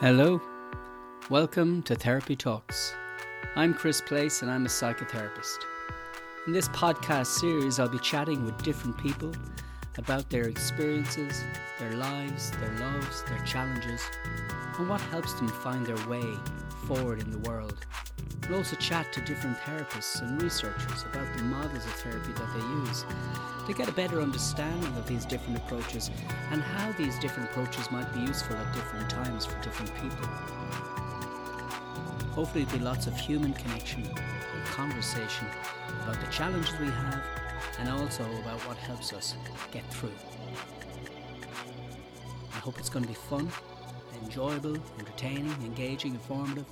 Hello, welcome to Therapy Talks. I'm Chris Place and I'm a psychotherapist. In this podcast series, I'll be chatting with different people about their experiences, their lives, their loves, their challenges, and what helps them find their way forward in the world. We'll also chat to different therapists and researchers about the models of therapy that they use to get a better understanding of these different approaches and how these different approaches might be useful at different times for different people. Hopefully, there'll be lots of human connection and conversation about the challenges we have and also about what helps us get through. I hope it's going to be fun, enjoyable, entertaining, engaging, informative.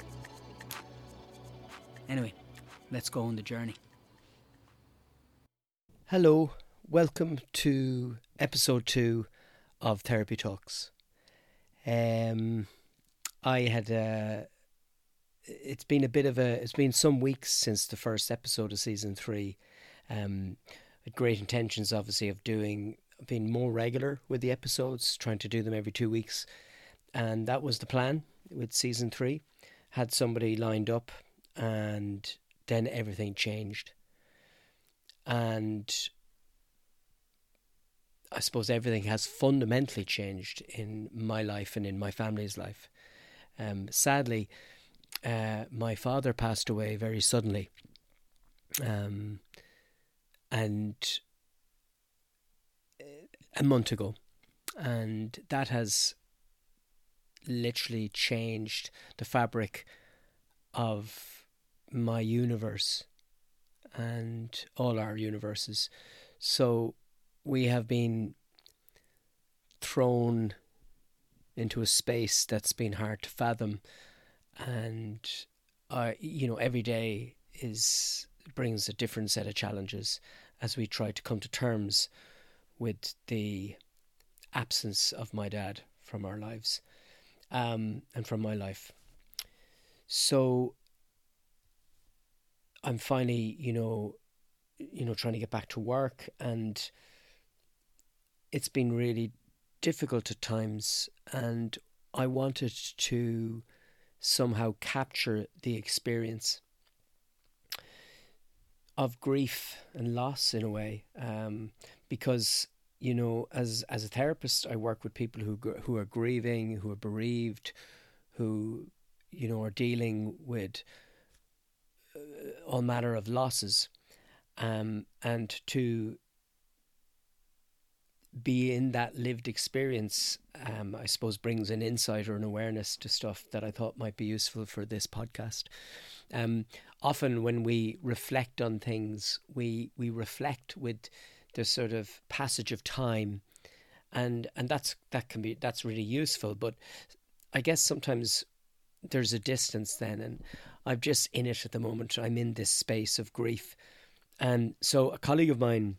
Anyway, let's go on the journey. Hello, welcome to episode two of Therapy Talks. Um, I had uh, it's been a bit of a it's been some weeks since the first episode of season three. Um, with great intentions, obviously, of doing being more regular with the episodes, trying to do them every two weeks, and that was the plan with season three. Had somebody lined up, and then everything changed, and I suppose everything has fundamentally changed in my life and in my family's life. Um, sadly, uh, my father passed away very suddenly, um, and uh, a month ago, and that has literally changed the fabric of my universe and all our universes. So we have been thrown into a space that's been hard to fathom and uh, you know every day is brings a different set of challenges as we try to come to terms with the absence of my dad from our lives um, and from my life so i'm finally you know you know trying to get back to work and it's been really difficult at times, and I wanted to somehow capture the experience of grief and loss in a way, um, because you know, as as a therapist, I work with people who who are grieving, who are bereaved, who you know are dealing with all manner of losses, um, and to be in that lived experience, um, I suppose, brings an insight or an awareness to stuff that I thought might be useful for this podcast. Um, often, when we reflect on things, we we reflect with the sort of passage of time, and and that's that can be that's really useful. But I guess sometimes there's a distance then, and I'm just in it at the moment. I'm in this space of grief, and so a colleague of mine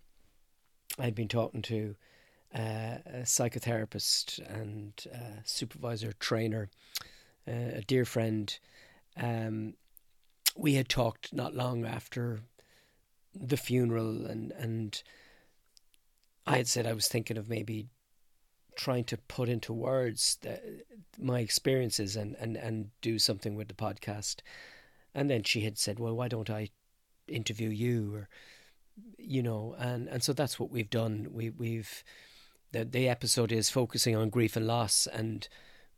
I'd been talking to uh, a psychotherapist and uh, supervisor, trainer, uh, a dear friend. Um, we had talked not long after the funeral, and and I had said I was thinking of maybe trying to put into words the, my experiences and, and, and do something with the podcast. And then she had said, "Well, why don't I interview you?" Or you know, and and so that's what we've done. We we've the the episode is focusing on grief and loss and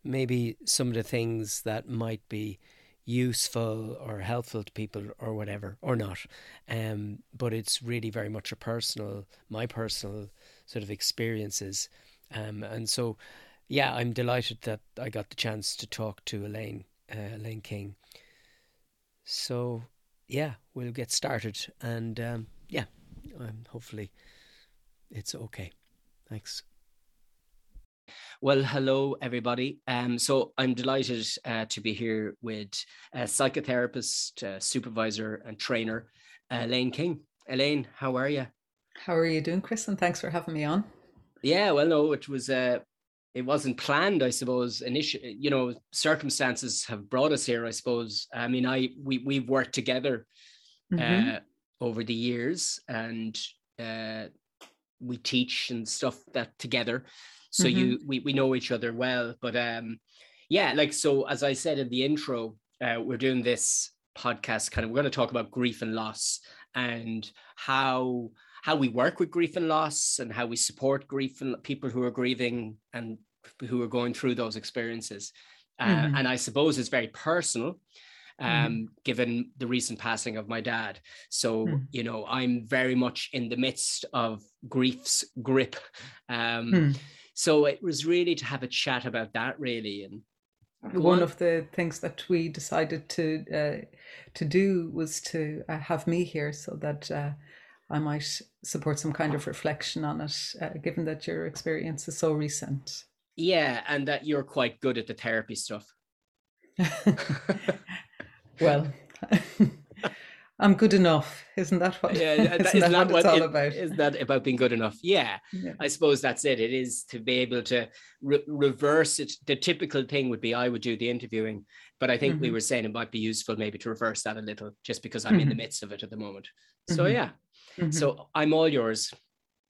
maybe some of the things that might be useful or helpful to people or whatever or not um but it's really very much a personal my personal sort of experiences um and so yeah i'm delighted that i got the chance to talk to elaine uh, elaine king so yeah we'll get started and um yeah um, hopefully it's okay Thanks. Well, hello, everybody. Um, so I'm delighted uh, to be here with a psychotherapist, uh, supervisor, and trainer, uh, Elaine King. Elaine, how are you? How are you doing, Chris? And thanks for having me on. Yeah, well, no, it was. Uh, it wasn't planned, I suppose. Initially, you know, circumstances have brought us here. I suppose. I mean, I we we've worked together mm-hmm. uh, over the years, and uh, we teach and stuff that together so mm-hmm. you we, we know each other well but um yeah, like so, as I said in the intro, uh, we're doing this podcast. Kind of, we're going to talk about grief and loss and how how we work with grief and loss and how we support grief and people who are grieving and who are going through those experiences. Uh, mm-hmm. And I suppose it's very personal, um, mm-hmm. given the recent passing of my dad. So, mm. you know, I'm very much in the midst of grief's grip. Um, mm. So it was really to have a chat about that, really. And one of the things that we decided to uh, to do was to uh, have me here so that uh, I might support some kind of reflection on it, uh, given that your experience is so recent. Yeah, and that you're quite good at the therapy stuff. well, I'm good enough, isn't that what? Yeah, that, isn't, isn't that, what, what it's all it, about? Is that about being good enough? Yeah, yeah, I suppose that's it. It is to be able to re- reverse it. The typical thing would be I would do the interviewing, but I think mm-hmm. we were saying it might be useful maybe to reverse that a little, just because I'm mm-hmm. in the mm-hmm. midst of it at the moment. So mm-hmm. yeah, mm-hmm. so I'm all yours.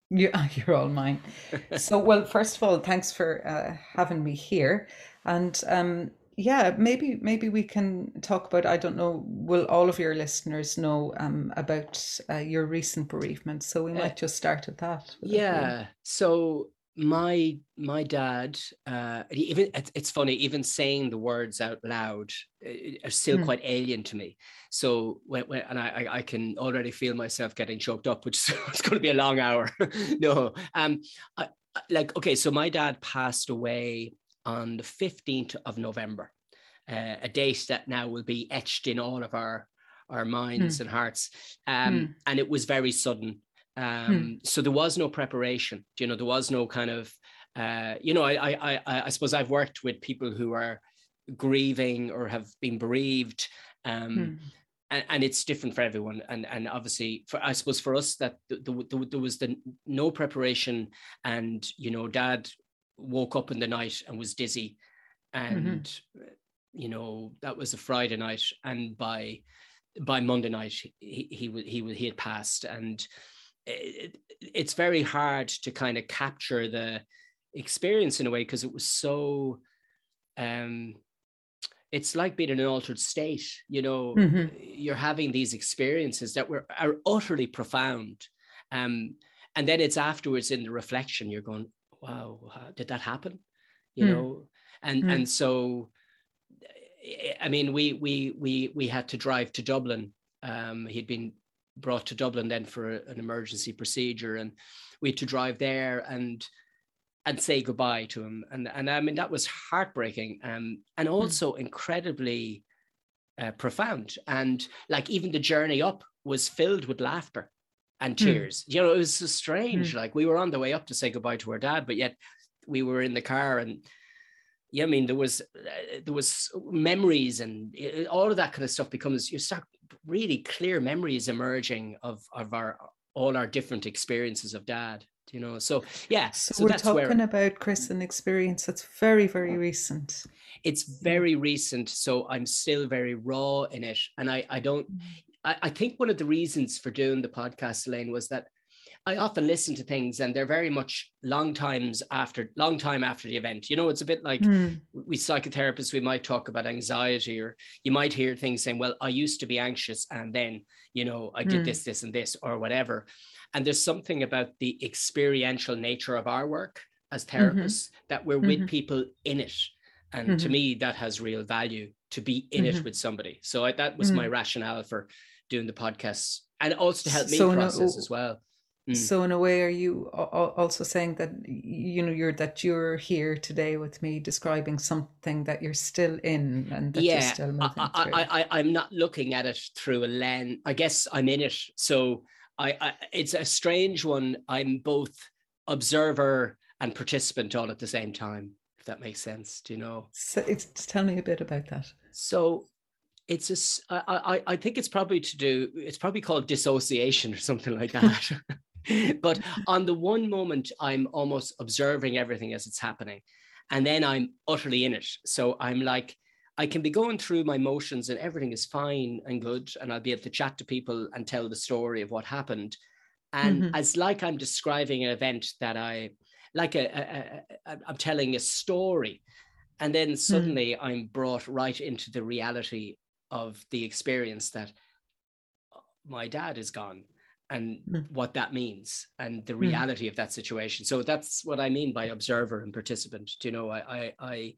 You, you're all mine. so, well, first of all, thanks for uh, having me here. And um, yeah, maybe maybe we can talk about. I don't know. Will all of your listeners know um, about uh, your recent bereavement? So we might uh, just start at that. Yeah. So my my dad, uh, even it's, funny. Even saying the words out loud uh, are still mm. quite alien to me. So when, when and I I can already feel myself getting choked up, which is going to be a long hour. no, um, I, like okay. So my dad passed away on the 15th of November, uh, a date that now will be etched in all of our our minds mm. and hearts. Um, mm. And it was very sudden. Um, mm. So there was no preparation. You know, there was no kind of, uh, you know, I, I, I, I suppose I've worked with people who are grieving or have been bereaved. Um, hmm. and, and, it's different for everyone. And and obviously, for I suppose for us that the, the, the, there was the no preparation, and you know, Dad woke up in the night and was dizzy mm-hmm. and mm-hmm. you know that was a friday night and by by monday night he he he, he had passed and it, it's very hard to kind of capture the experience in a way because it was so um it's like being in an altered state you know mm-hmm. you're having these experiences that were are utterly profound um and then it's afterwards in the reflection you're going wow, did that happen? You mm. know, and mm. and so, I mean, we we we we had to drive to Dublin. Um, he'd been brought to Dublin then for an emergency procedure, and we had to drive there and and say goodbye to him. And and I mean that was heartbreaking, um, and hmm. also mm. incredibly uh, profound. And like even the journey up was filled with laughter and hmm. tears. Mm. You know, it was so strange. Mm. Like we were on the way up to say goodbye to our dad, but yet we were in the car and yeah, I mean, there was uh, there was memories and it, all of that kind of stuff becomes you start really clear memories emerging of of our all our different experiences of dad. You know, so yeah. So, so we're talking where, about Chris an experience that's very very recent. It's very recent, so I'm still very raw in it, and I I don't hmm. I, I think one of the reasons for doing the podcast, Elaine, was that I often listen to things and they're very much long times after long time after the event. You know, it's a bit like mm. we psychotherapists, we might talk about anxiety, or you might hear things saying, Well, I used to be anxious and then, you know, I did mm. this, this, and this, or whatever. And there's something about the experiential nature of our work as mm-hmm. therapists mm-hmm. that we're mm-hmm. with people in it. And mm-hmm. to me, that has real value to be in it mm-hmm. with somebody. So I, that was my mm. rationale for doing the podcast and also to help me so process a, as well. Mm. So in a way, are you also saying that you know you're that you're here today with me, describing something that you're still in and that yeah, you're still moving I, through? I, I, am not looking at it through a lens. I guess I'm in it, so I, I it's a strange one. I'm both observer and participant all at the same time. If that makes sense, do you know? So it's, tell me a bit about that. So it's a, I, I think it's probably to do, it's probably called dissociation or something like that. but on the one moment, I'm almost observing everything as it's happening. And then I'm utterly in it. So I'm like, I can be going through my motions and everything is fine and good. And I'll be able to chat to people and tell the story of what happened. And mm-hmm. as like I'm describing an event that I, like a, a, a, I'm telling a story and then suddenly mm. i'm brought right into the reality of the experience that uh, my dad is gone and mm. what that means and the hmm. reality mm. of that situation so that's what i mean by observer and participant do you know i i, I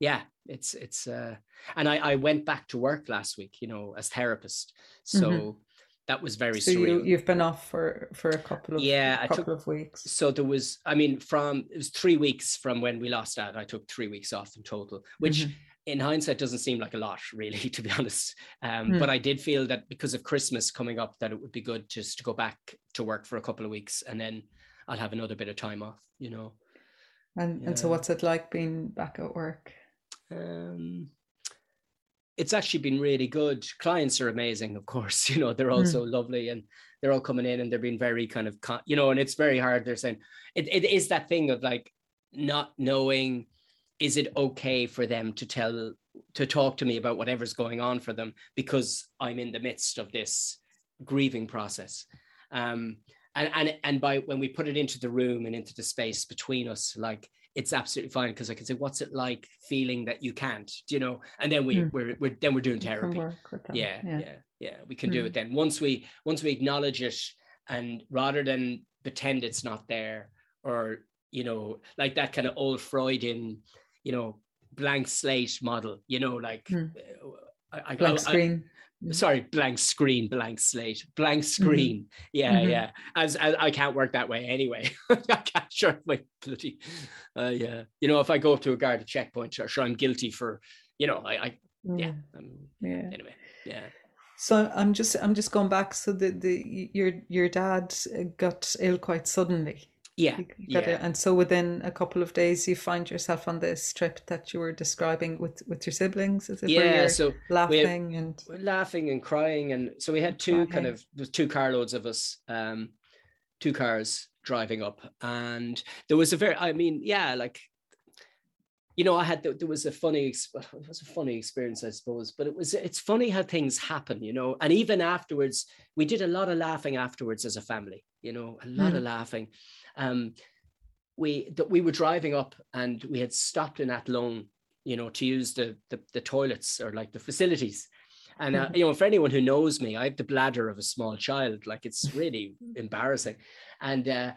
yeah it's it's uh and i i went back to work last week you know as therapist so mm-hmm. That was very so surreal. You, have been off for for a couple of yeah a couple took, of weeks so there was i mean from it was three weeks from when we lost out. i took three weeks off in total which mm-hmm in hindsight doesn't seem like a lot really to be honest um, mm. but i did feel that because of christmas coming up that it would be good just to go back to work for a couple of weeks and then i'll have another bit of time off you know and yeah. and so what's it like being back at work um, it's actually been really good clients are amazing of course you know they're also mm. lovely and they're all coming in and they're being very kind of you know and it's very hard they're saying it, it is that thing of like not knowing is it okay for them to tell to talk to me about whatever's going on for them because I'm in the midst of this grieving process. Um, and and and by when we put it into the room and into the space between us, like it's absolutely fine because I can say, "What's it like feeling that you can't?" Do you know? And then we mm. we're, we're then we're doing therapy. Yeah, yeah, yeah, yeah, We can mm. do hmm. it then once we once we acknowledge it, and rather than pretend it's not there or you know like that kind of old Freudian you know, blank slate model, you know, like mm. I, blank I, screen. I, sorry, blank screen, blank slate, blank mm-hmm. screen. Mm-hmm. Yeah, mm-hmm. yeah. As, as, I can't work that way anyway. I can't sure my bloody uh, yeah. You know, if I go up to a guard at checkpoint, sure, sure I'm guilty for, you know, I, I mm. yeah. Um, yeah. Anyway, yeah. So I'm just I'm just going back. So the the your your dad got ill quite suddenly. Yeah, yeah. And so within a couple of days, you find yourself on this trip that you were describing with with your siblings. Is it? Yeah, so laughing and laughing and crying, and so we had two crying. kind of two carloads of us, um, two cars driving up, and there was a very, I mean, yeah, like you know, I had there was a funny it was a funny experience, I suppose, but it was it's funny how things happen, you know. And even afterwards, we did a lot of laughing afterwards as a family, you know, a lot mm. of laughing um, we that we were driving up and we had stopped in Athlone, you know, to use the, the, the toilets or like the facilities. And uh, mm-hmm. you know, for anyone who knows me, I have the bladder of a small child. Like it's really embarrassing. And uh,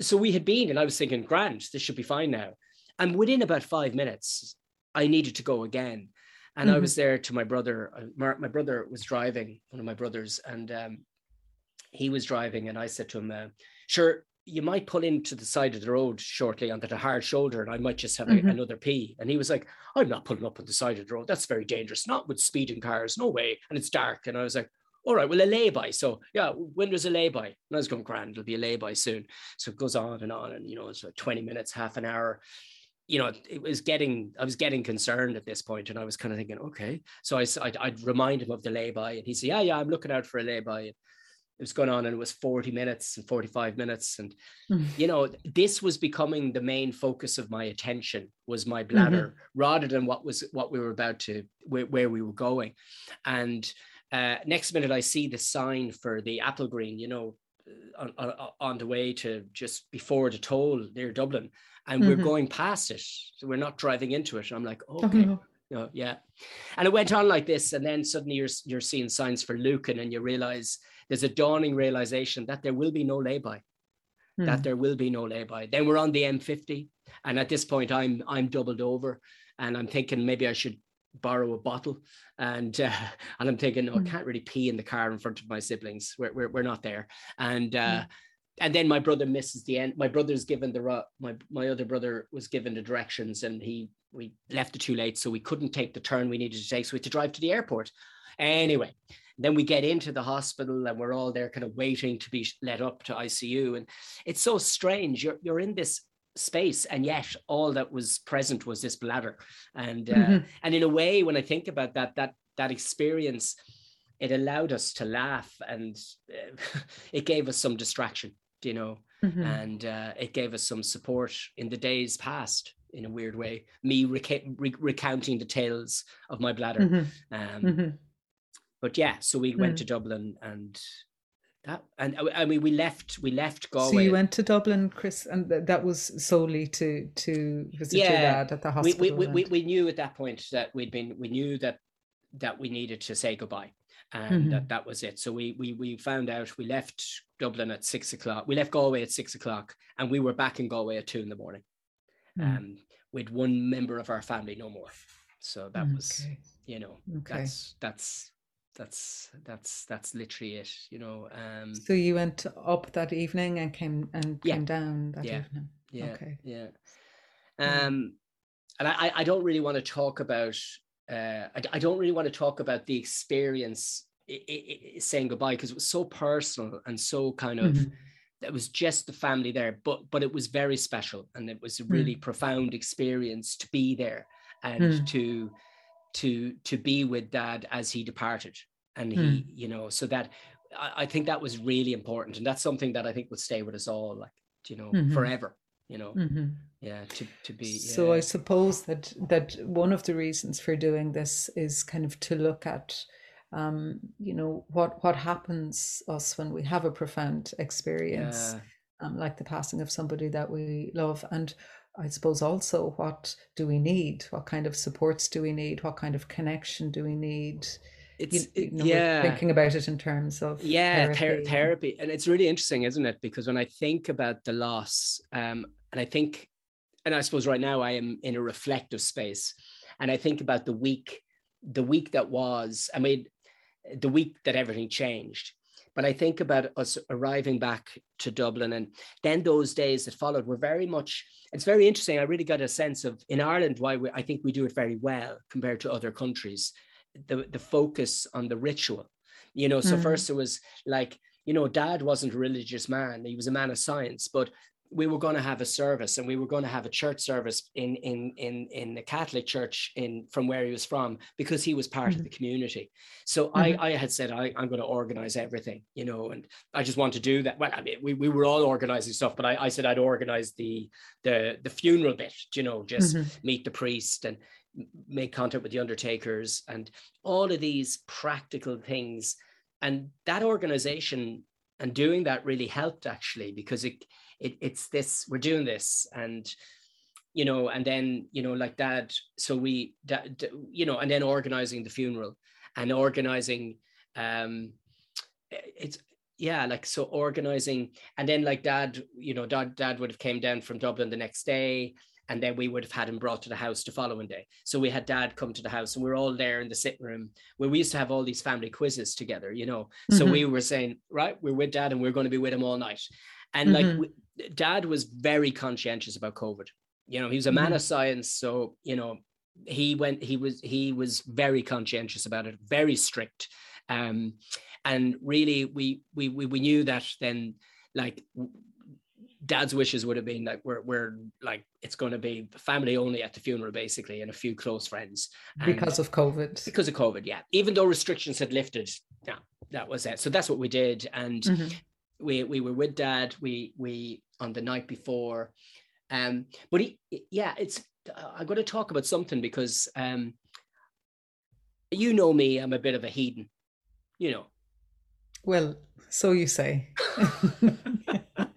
so we had been, and I was thinking, "Grand, this should be fine now." And within about five minutes, I needed to go again. And mm-hmm. I was there to my brother. Uh, my, my, brother was driving, one of my brothers, and um, he was driving. And I said to him, uh, "Sure, you might pull into the side of the road shortly onto the hard shoulder and I might just have mm-hmm. a, another pee. And he was like, I'm not pulling up on the side of the road. That's very dangerous. Not with speeding cars. No way. And it's dark. And I was like, all right, well, a lay-by. So yeah, when there's a lay-by, and I was going grand, it'll be a lay-by soon. So it goes on and on. And, you know, it's like 20 minutes, half an hour. You know, it was getting, I was getting concerned at this point, and I was kind of thinking, okay. So I, I'd, I'd remind him of the lay-by, and he said, yeah, yeah, I'm looking out for a lay-by it was going on and it was 40 minutes and 45 minutes. And mm. you know this was becoming the main focus of my attention was my bladder mm-hmm. rather than what was what we were about to where, where we were going. And uh, next minute i see the sign for the Applegreen you know on, on, on, the way to just before the toll near dublin. And mm-hmm. we're going past it. So we're not driving into it. I'm like okay. Oh, yeah. And it went on like this. And then suddenly you're you're seeing signs for lucan and you realize there's a dawning realization that there will be no lay-by, mm. that there will be no lay-by. Then we're on the M50, and at this point, I'm I'm doubled over, and I'm thinking maybe I should borrow a bottle, and uh, and I'm thinking, no, mm. I hmm. can't really pee in the car in front of my siblings. We're we're, we're not there, and. Uh, mm. And then my brother misses the end. My brother's given the my my other brother was given the directions, and he we left it too late, so we couldn't take the turn we needed to take. So we had to drive to the airport. Anyway, then we get into the hospital and we're all there kind of waiting to be let up to ICU. And it's so strange. You're, you're in this space and yet all that was present was this bladder. And, uh, mm-hmm. and in a way, when I think about that, that, that experience, it allowed us to laugh and uh, it gave us some distraction, you know, mm-hmm. and uh, it gave us some support in the days past in a weird way. Me reca- re- recounting the tales of my bladder. Mm-hmm. Um, mm-hmm but yeah, so we went mm. to Dublin and that and I mean we left we left Galway. So you went to Dublin, Chris, and th- that was solely to to visit yeah, your dad at the hospital. We we, we, we knew at that point that we'd been we knew that that we needed to say goodbye and mm-hmm. that that was it. So we we we found out we left Dublin at six o'clock. We left Galway at six o'clock, and we were back in Galway at two in the morning, mm. um, with one member of our family no more. So that okay. was you know okay. that's that's that's that's that's literally it you know um so you went up that evening and came and yeah. came down that yeah. evening yeah okay yeah um and i i don't really want to talk about uh i, I don't really want to talk about the experience it, it, saying goodbye because it was so personal and so kind of mm-hmm. it was just the family there but but it was very special and it was a really mm. profound experience to be there and mm. to to to be with dad as he departed and he mm. you know so that I, I, think that was really important and that's something that i think will stay with us all like you know mm-hmm. forever you know mm-hmm. yeah to, to be yeah. so i suppose that that one of the reasons for doing this is kind of to look at um you know what what happens us when we have a profound experience yeah. um, like the passing of somebody that we love and I suppose also what do we need? What kind of supports do we need? What kind of connection do we need? It's you, you know, yeah thinking about it in terms of yeah therapy. therapy and it's really interesting isn't it because when I think about the loss um and I think and I suppose right now I am in a reflective space and I think about the week the week that was I mean the week that everything changed but I think about us arriving back to Dublin and then those days that followed were very much, it's very interesting. I really got a sense of in Ireland why we, I think we do it very well compared to other countries. The, the focus on the ritual, you know. So, mm. first it was like, you know, dad wasn't a religious man, he was a man of science, but we were going to have a service and we were going to have a church service in in in in the catholic church in from where he was from because he was part mm-hmm. of the community so mm-hmm. i i had said I, i'm going to organize everything you know and i just want to do that well i mean we, we were all organizing stuff but i, I said i'd organize the the the funeral bit you know just mm-hmm. meet the priest and make contact with the undertakers and all of these practical things and that organization and doing that really helped actually because it it, it's this we're doing this and you know and then you know like dad so we that you know and then organizing the funeral and organizing um it's yeah like so organizing and then like dad you know dad dad would have came down from dublin the next day and then we would have had him brought to the house the following day so we had dad come to the house and we are all there in the sitting room where we used to have all these family quizzes together you know mm-hmm. so we were saying right we're with dad and we're going to be with him all night and mm-hmm. like dad was very conscientious about COVID. You know, he was a man mm-hmm. of science. So, you know, he went, he was, he was very conscientious about it, very strict. Um, and really we, we, we, we knew that then like dad's wishes would have been like we're, we're like it's going to be family only at the funeral basically and a few close friends and because of covid because of covid yeah even though restrictions had lifted yeah that was it so that's what we did and mm-hmm we we were with dad we we on the night before. Um but he yeah it's i'm going to talk about something because um you know me i'm a bit of a heathen you know. Well so you say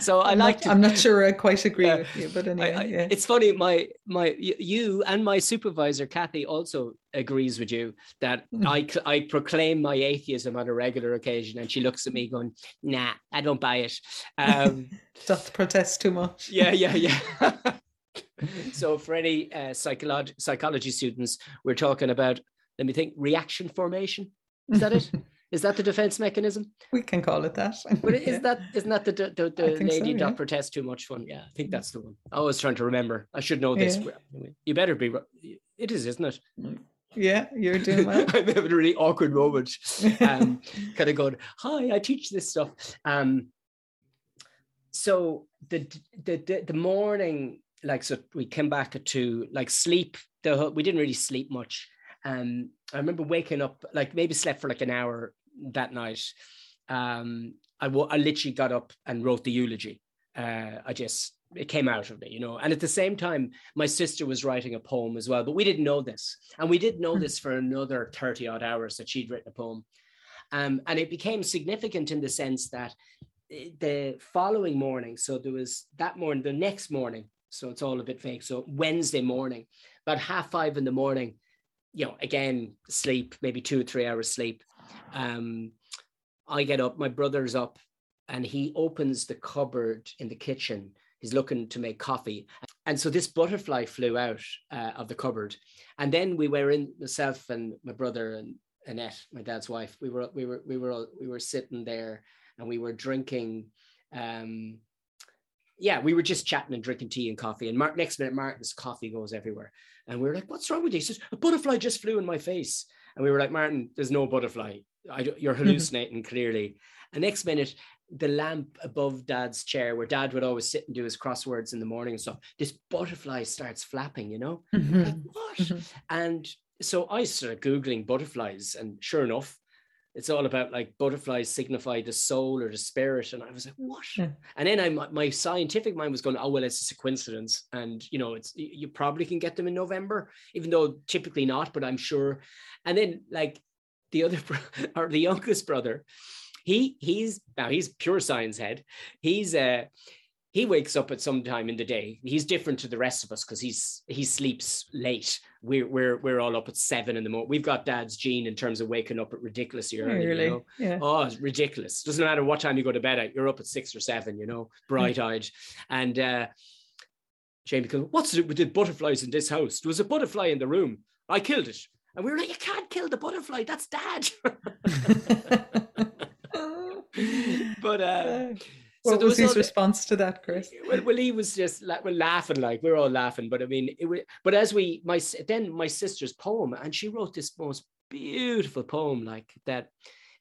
so I like. I'm not sure I quite agree with you, but anyway, I, I, yeah. it's funny. My my you and my supervisor Kathy also agrees with you that mm. I I proclaim my atheism on a regular occasion, and she looks at me going, "Nah, I don't buy it." Um, Doth protest too much? Yeah, yeah, yeah. so for any uh, psychology psychology students, we're talking about. Let me think. Reaction formation. Is that it? Is that the defense mechanism? We can call it that. But is that isn't that the the, the lady so, yeah. dot protest too much one? Yeah, I think that's the one. I was trying to remember. I should know this. Yeah. You better be. It is, isn't it? Yeah, you're doing well. I'm having a really awkward moment. Um, kind of going, "Hi, I teach this stuff." Um, so the, the the the morning, like, so we came back to like sleep. The we didn't really sleep much. Um, I remember waking up, like maybe slept for like an hour that night. Um, I, w- I literally got up and wrote the eulogy. Uh, I just, it came out of me, you know. And at the same time, my sister was writing a poem as well, but we didn't know this. And we didn't know hmm. this for another 30 odd hours that she'd written a poem. Um, and it became significant in the sense that eh, the following morning, so there was that morning, the next morning, so it's all a bit fake. So Wednesday morning, about half five in the morning, you know, again, sleep, maybe two or three hours sleep. Um, I get up, my brother's up, and he opens the cupboard in the kitchen. He's looking to make coffee. And so this butterfly flew out uh, of the cupboard. And then we were in myself and my brother and Annette, my dad's wife, we were we were we were all, we were sitting there and we were drinking um yeah, we were just chatting and drinking tea and coffee. And Mark, next minute, Martin's coffee goes everywhere. And we were like, what's wrong with you? He says, a butterfly just flew in my face. And we were like, Martin, there's no butterfly. I, you're hallucinating clearly. And next minute, the lamp above dad's chair where dad would always sit and do his crosswords in the morning and stuff, this butterfly starts flapping, you know? Mm-hmm. Like, what? Mm-hmm. And so I started Googling butterflies, and sure enough, it's all about like butterflies signify the soul or the spirit. And I was like, what? Yeah. And then I, my scientific mind was going, oh, well, it's just a coincidence. And, you know, it's, you probably can get them in November, even though typically not, but I'm sure. And then like the other, or the youngest brother, he, he's, now he's pure science head. He's, uh, he wakes up at some time in the day. He's different to the rest of us because he's he sleeps late. We're we're we're all up at seven in the morning. We've got dad's gene in terms of waking up at ridiculously early. Really? You know? Yeah. Oh, it's ridiculous. Doesn't matter what time you go to bed at, you're up at six or seven, you know, bright eyed. And uh Jamie goes, What's it with the butterflies in this house? There was a butterfly in the room. I killed it. And we were like, You can't kill the butterfly, that's dad. but uh what so was, was his response to that, Chris? Well, well, he was just like, we're laughing, like we are all laughing. But I mean, it was, but as we, my then my sister's poem, and she wrote this most beautiful poem, like that.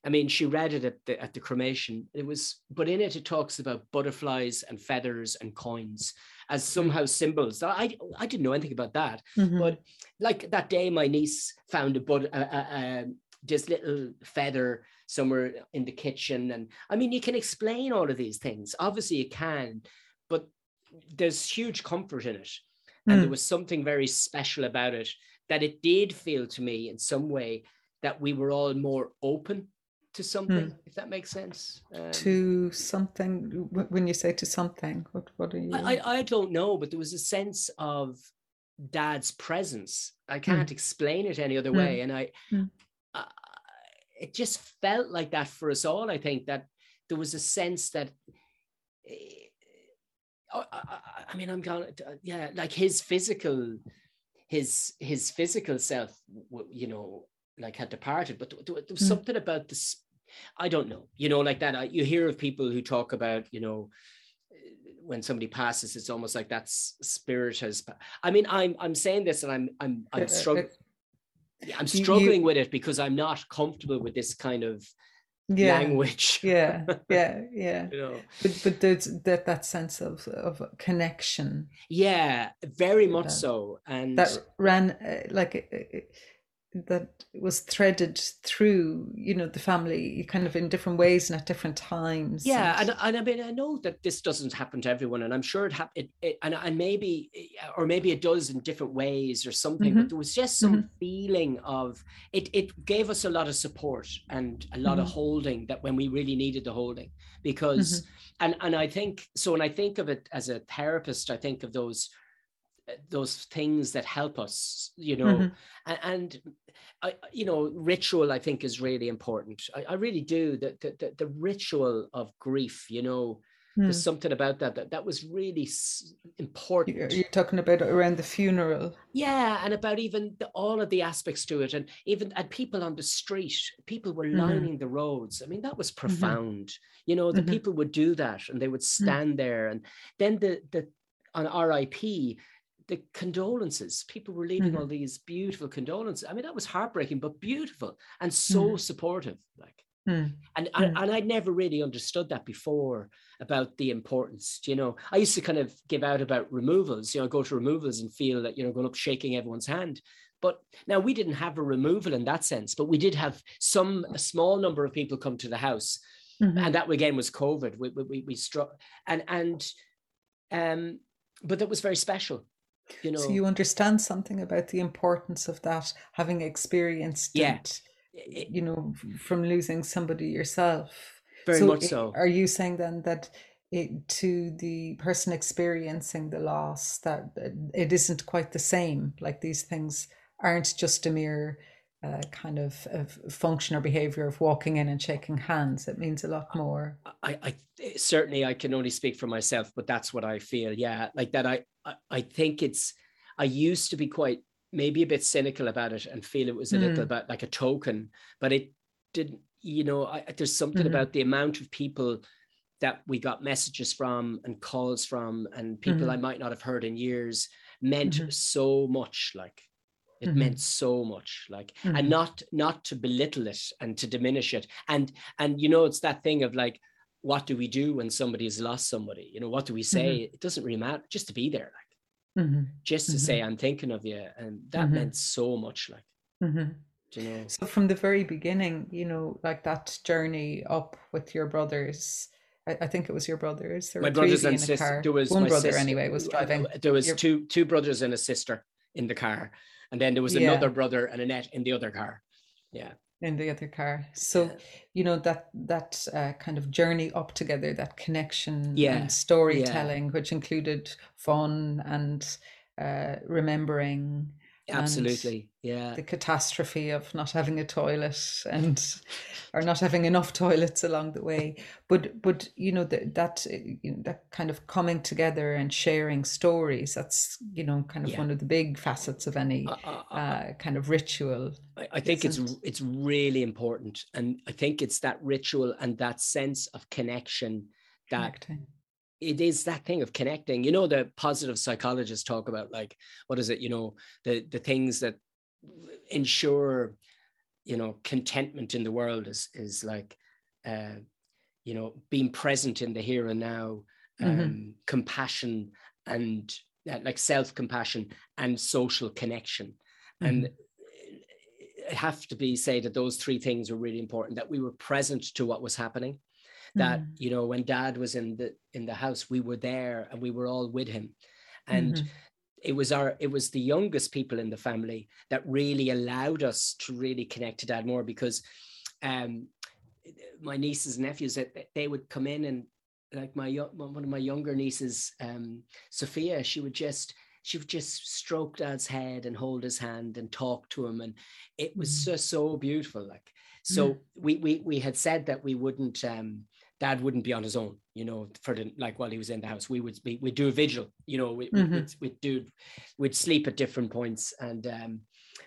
I mean, she read it at the at the cremation. It was, but in it, it talks about butterflies and feathers and coins as somehow symbols. I I didn't know anything about that, mm-hmm. but like that day, my niece found a but a, a, a, this little feather somewhere in the kitchen. And I mean, you can explain all of these things. Obviously, you can, but there's huge comfort in it. And mm. there was something very special about it that it did feel to me in some way that we were all more open to something, mm. if that makes sense. Um, to something, when you say to something, what, what are you? I, I don't know, but there was a sense of dad's presence. I can't mm. explain it any other hmm. way. And I, hmm it just felt like that for us all. I think that there was a sense that. Uh, I, I mean, I'm gonna, Yeah, like his physical, his his physical self, you know, like had departed. But there, was mm. something about this. I don't know. You know, like that. I, you hear of people who talk about, you know, when somebody passes, it's almost like that spirit has. I mean, I'm I'm saying this, and I'm I'm I'm struggling. I'm struggling you, with it because I'm not comfortable with this kind of yeah, language. yeah, yeah, yeah. you know? But but there's that that sense of of connection. Yeah, very much that, so. And that ran uh, like uh, that was threaded through you know the family kind of in different ways and at different times yeah and, and, and i mean i know that this doesn't happen to everyone and i'm sure it happened and, and maybe or maybe it does in different ways or something mm-hmm. but there was just some mm-hmm. feeling of it it gave us a lot of support and a lot mm-hmm. of holding that when we really needed the holding because mm-hmm. and and i think so when i think of it as a therapist i think of those those things that help us you know mm-hmm. and, and I, you know ritual i think is really important i, I really do the, the, the ritual of grief you know mm. there's something about that, that that was really important you're, you're talking about around the funeral yeah and about even the, all of the aspects to it and even and people on the street people were mm-hmm. lining mm. the roads i mean that was mm-hmm. profound mm-hmm. you know the mm-hmm. people would do that and they would mm. stand there and then the the on rip the condolences people were leaving mm-hmm. all these beautiful condolences i mean that was heartbreaking but beautiful and so mm. supportive like mm. and mm. and i'd never really understood that before about the importance you know i used to kind of give out about removals you know go to removals and feel that you know going up shaking everyone's hand but now we didn't have a removal in that sense but we did have some a small number of people come to the house mm-hmm. and that again was covid we we, we struck and and um but that was very special you know so you understand something about the importance of that having experienced yeah it you know, from losing somebody yourself. Very so much so. Are you saying then that it, to the person experiencing the loss, that it isn't quite the same? Like these things aren't just a mere uh, kind of, of function or behavior of walking in and shaking hands. It means a lot more. I, I certainly I can only speak for myself, but that's what I feel. Yeah, like that. I, I, I think it's. I used to be quite maybe a bit cynical about it and feel it was a little Mm. bit like a token, but it didn't. You know, I, there's something Mhm. about the amount of people that we got messages from and calls from, and people I Mhm. might not have heard in years meant Mhm. so much. Like it Mhm. meant so much. Like Mhm. and not not to belittle it and to diminish it and and you know it's that thing of like what do we do when somebody has lost somebody you know what do we say it doesn't really matter just to be there like Mhm, just to say i'm thinking of you and that Mhm. meant so much like do you know So from the very beginning, you know, like that journey up with your brothers. I, think it was your brothers. There my brothers and in a sisters car. there was one my brother sis- anyway was driving. there was Your- two two brothers and a sister in the car and then there was Yeah. another brother and Annette in the other car yeah in the other car. So Yeah. you know that that uh, kind of journey up together, that connection Yeah, and storytelling, which included fun and uh, remembering absolutely yeah the catastrophe of not having a toilet and or not having enough toilets along the way but but you know that that uh, you know, that kind of coming together and sharing stories that's you know kind of Yeah. one of the big facets of any I- I- uh, kind of ritual I, I think it's it's really important, and I think it's that ritual and that sense of connection that connecting. It is that thing of connecting. You know, the positive psychologists talk about like what is it? You know, the the things that ensure you know contentment in the world is is like uh, you know being present in the here and now, um, Mhm. compassion and uh, like self compassion and social connection and I have to be say that those three things were really important that we were present to what was happening that Mhm. you know when dad was in the in the house we were there and we were all with him and Mhm. it was our it was the youngest people in the family that really allowed us to really connect to dad more because um my nieces and nephews that they would come in and like my one of my younger nieces um sophia she would just she would just stroke dad's head and hold his hand and talk to him and it was Mhm. just so beautiful like so we we we had said that we wouldn't um dad wouldn't be on his own you know for the like while he was in the house we would be we'd do a vigil you know we, Mhm. we'd, we'd do we'd sleep at different points and um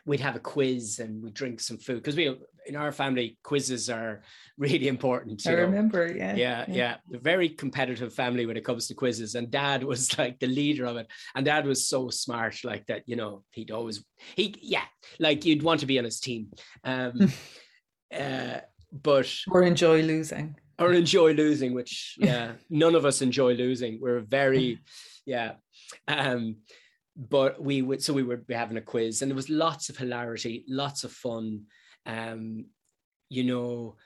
we'd have a quiz and we'd drink some food because we in our family quizzes are really important I know. remember yeah yeah yeah a very competitive family when it comes to quizzes and dad was like the leader of it and dad was so smart like that you know he'd always he yeah like you'd want to be on his team um uh but or enjoy losing or enjoy losing which yeah none of us enjoy losing. We're very yeah um but we would so we would be having a quiz and there was lots of hilarity lots of fun. Um you know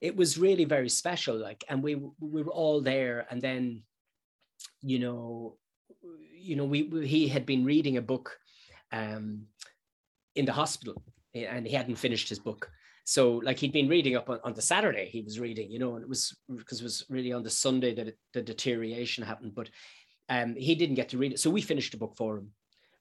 it was really very special like and we we were all there and then you know you know we, we he had been reading a book um in the hospital and he hadn't finished his book so like he'd been reading up on, on the saturday he was reading you know and it was because it was really on the sunday that it, the deterioration happened but um he didn't get to read it. So we finished the book for him.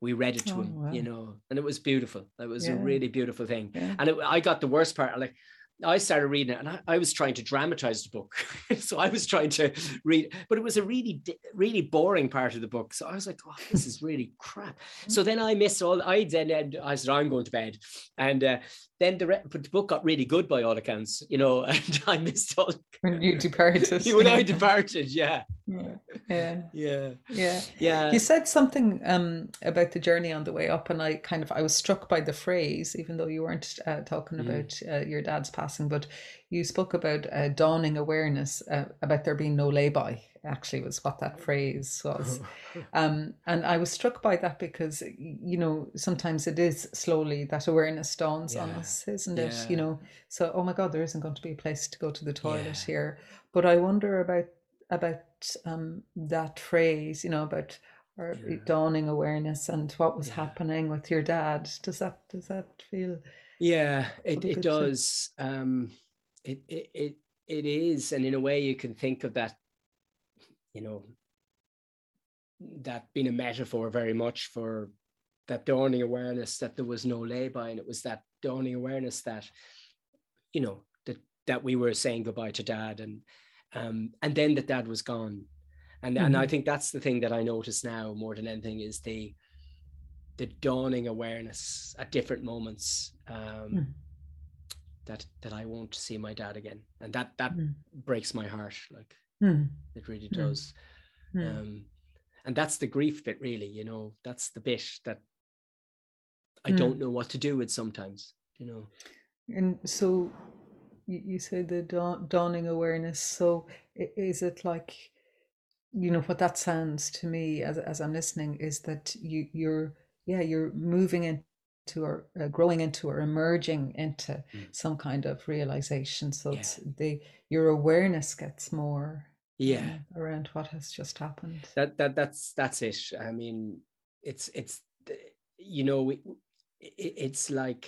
We read it to Oh, him wow. you know and it was beautiful. It was a really beautiful thing. Yeah. And it, I got the worst part. Like I started reading it, and I, I was trying to dramatize the book. so I was trying to read, but it was a really, really boring part of the book. So I was like, "Oh, this is really crap." So then I missed all. I then I said, "I'm going to bed," and uh, then the, re- but the book got really good by all accounts, you know. And I missed all when you departed when I departed. Yeah, yeah yeah yeah, yeah yeah. You said something um, about the journey on the way up, and I kind of I was struck by the phrase, even though you weren't uh, talking Mm. about uh, your dad's passing, but you spoke about uh, dawning awareness uh, about there being no lay-by. Actually, was what that phrase was, um, and I was struck by that because you know sometimes it is slowly that awareness dawns on us, isn't it? You know, so oh my God, there isn't going to be a place to go to the toilet Yeah. here, but I wonder about about um, that phrase, you know, about or Yeah. dawning awareness and what was Yeah. happening with your dad. Does that does that feel Yeah, it, it does. Um, it, it it it is, and in a way, you can think of that. You know, that being a metaphor very much for that dawning awareness that there was no lay-by, and it was that dawning awareness that, you know, that that we were saying goodbye to dad, and um, and then that dad was gone, and mm-hmm. and I mm-hmm. think that's the thing that I notice now more than anything is the the dawning awareness at different moments um, mm. that that I won't see my dad again, and that that mm. breaks my heart. Like mm. it really hmm. does. Hmm. Um, and that's the grief bit, really. You know, that's the bit that I don't hmm. know what to do with sometimes. You know, and so you, you say the dawn, dawning awareness. So is it like? you know what that sounds to me as, as i'm listening is that you you're yeah you're moving into or uh, growing into or emerging into mm. some kind of realization so yeah. it's the your awareness gets more yeah um, around what has just happened that that that's that's it i mean it's it's you know it, it's like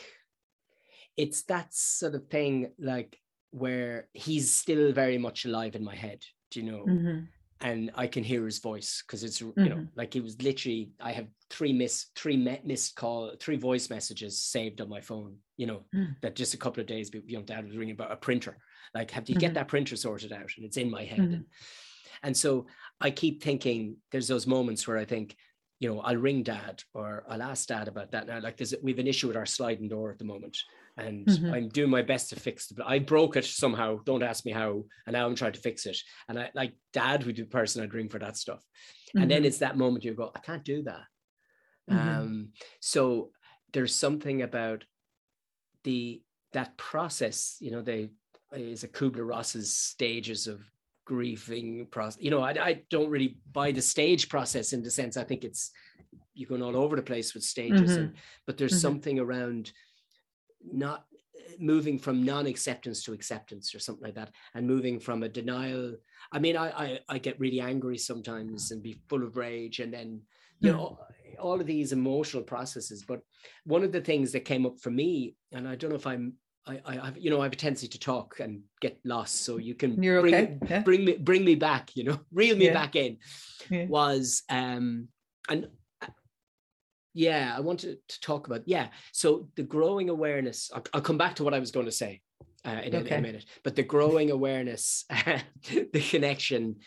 it's that sort of thing like where he's still very much alive in my head do you know mm-hmm and I can hear his voice because it's mm-hmm. you know mm-hmm. like it was literally I have three miss three missed call three voice messages saved on my phone you know mm. that just a couple of days you know dad was ringing about a printer like have you mm-hmm. get that printer sorted out and it's in my head mm-hmm. and, and so I keep thinking there's those moments where I think you know I'll ring dad or I'll ask dad about that now like there's we've an issue with our sliding door at the moment and mm-hmm. I'm doing my best to fix it. But I broke it somehow. Don't ask me how. And now I'm trying to fix it. And I like dad would be the person I'd ring for that stuff. Mm-hmm. And then mm-hmm. it's that moment you go, I can't do that. Mm-hmm. Um, so there's something about the that process, you know, they is a Kubler Ross's stages of grieving process. You know, I, I don't really buy the stage process in the sense I think it's you're going all over the place with stages, and, mm-hmm. but there's mm-hmm. something around not moving from non-acceptance to acceptance or something like that and moving from a denial i mean i i, I get really angry sometimes and be full of rage and then you know all of these emotional processes but one of the things that came up for me and i don't know if i'm I, I have, you know, I have a tendency to talk and get lost. So you can You're bring, okay. yeah. bring me, bring me back, you know, reel me yeah. back in. Yeah. Was um, and yeah i wanted to talk about yeah so the growing awareness i'll, I'll come back to what i was going to say uh, in, okay. a, in, a minute but the growing awareness the connection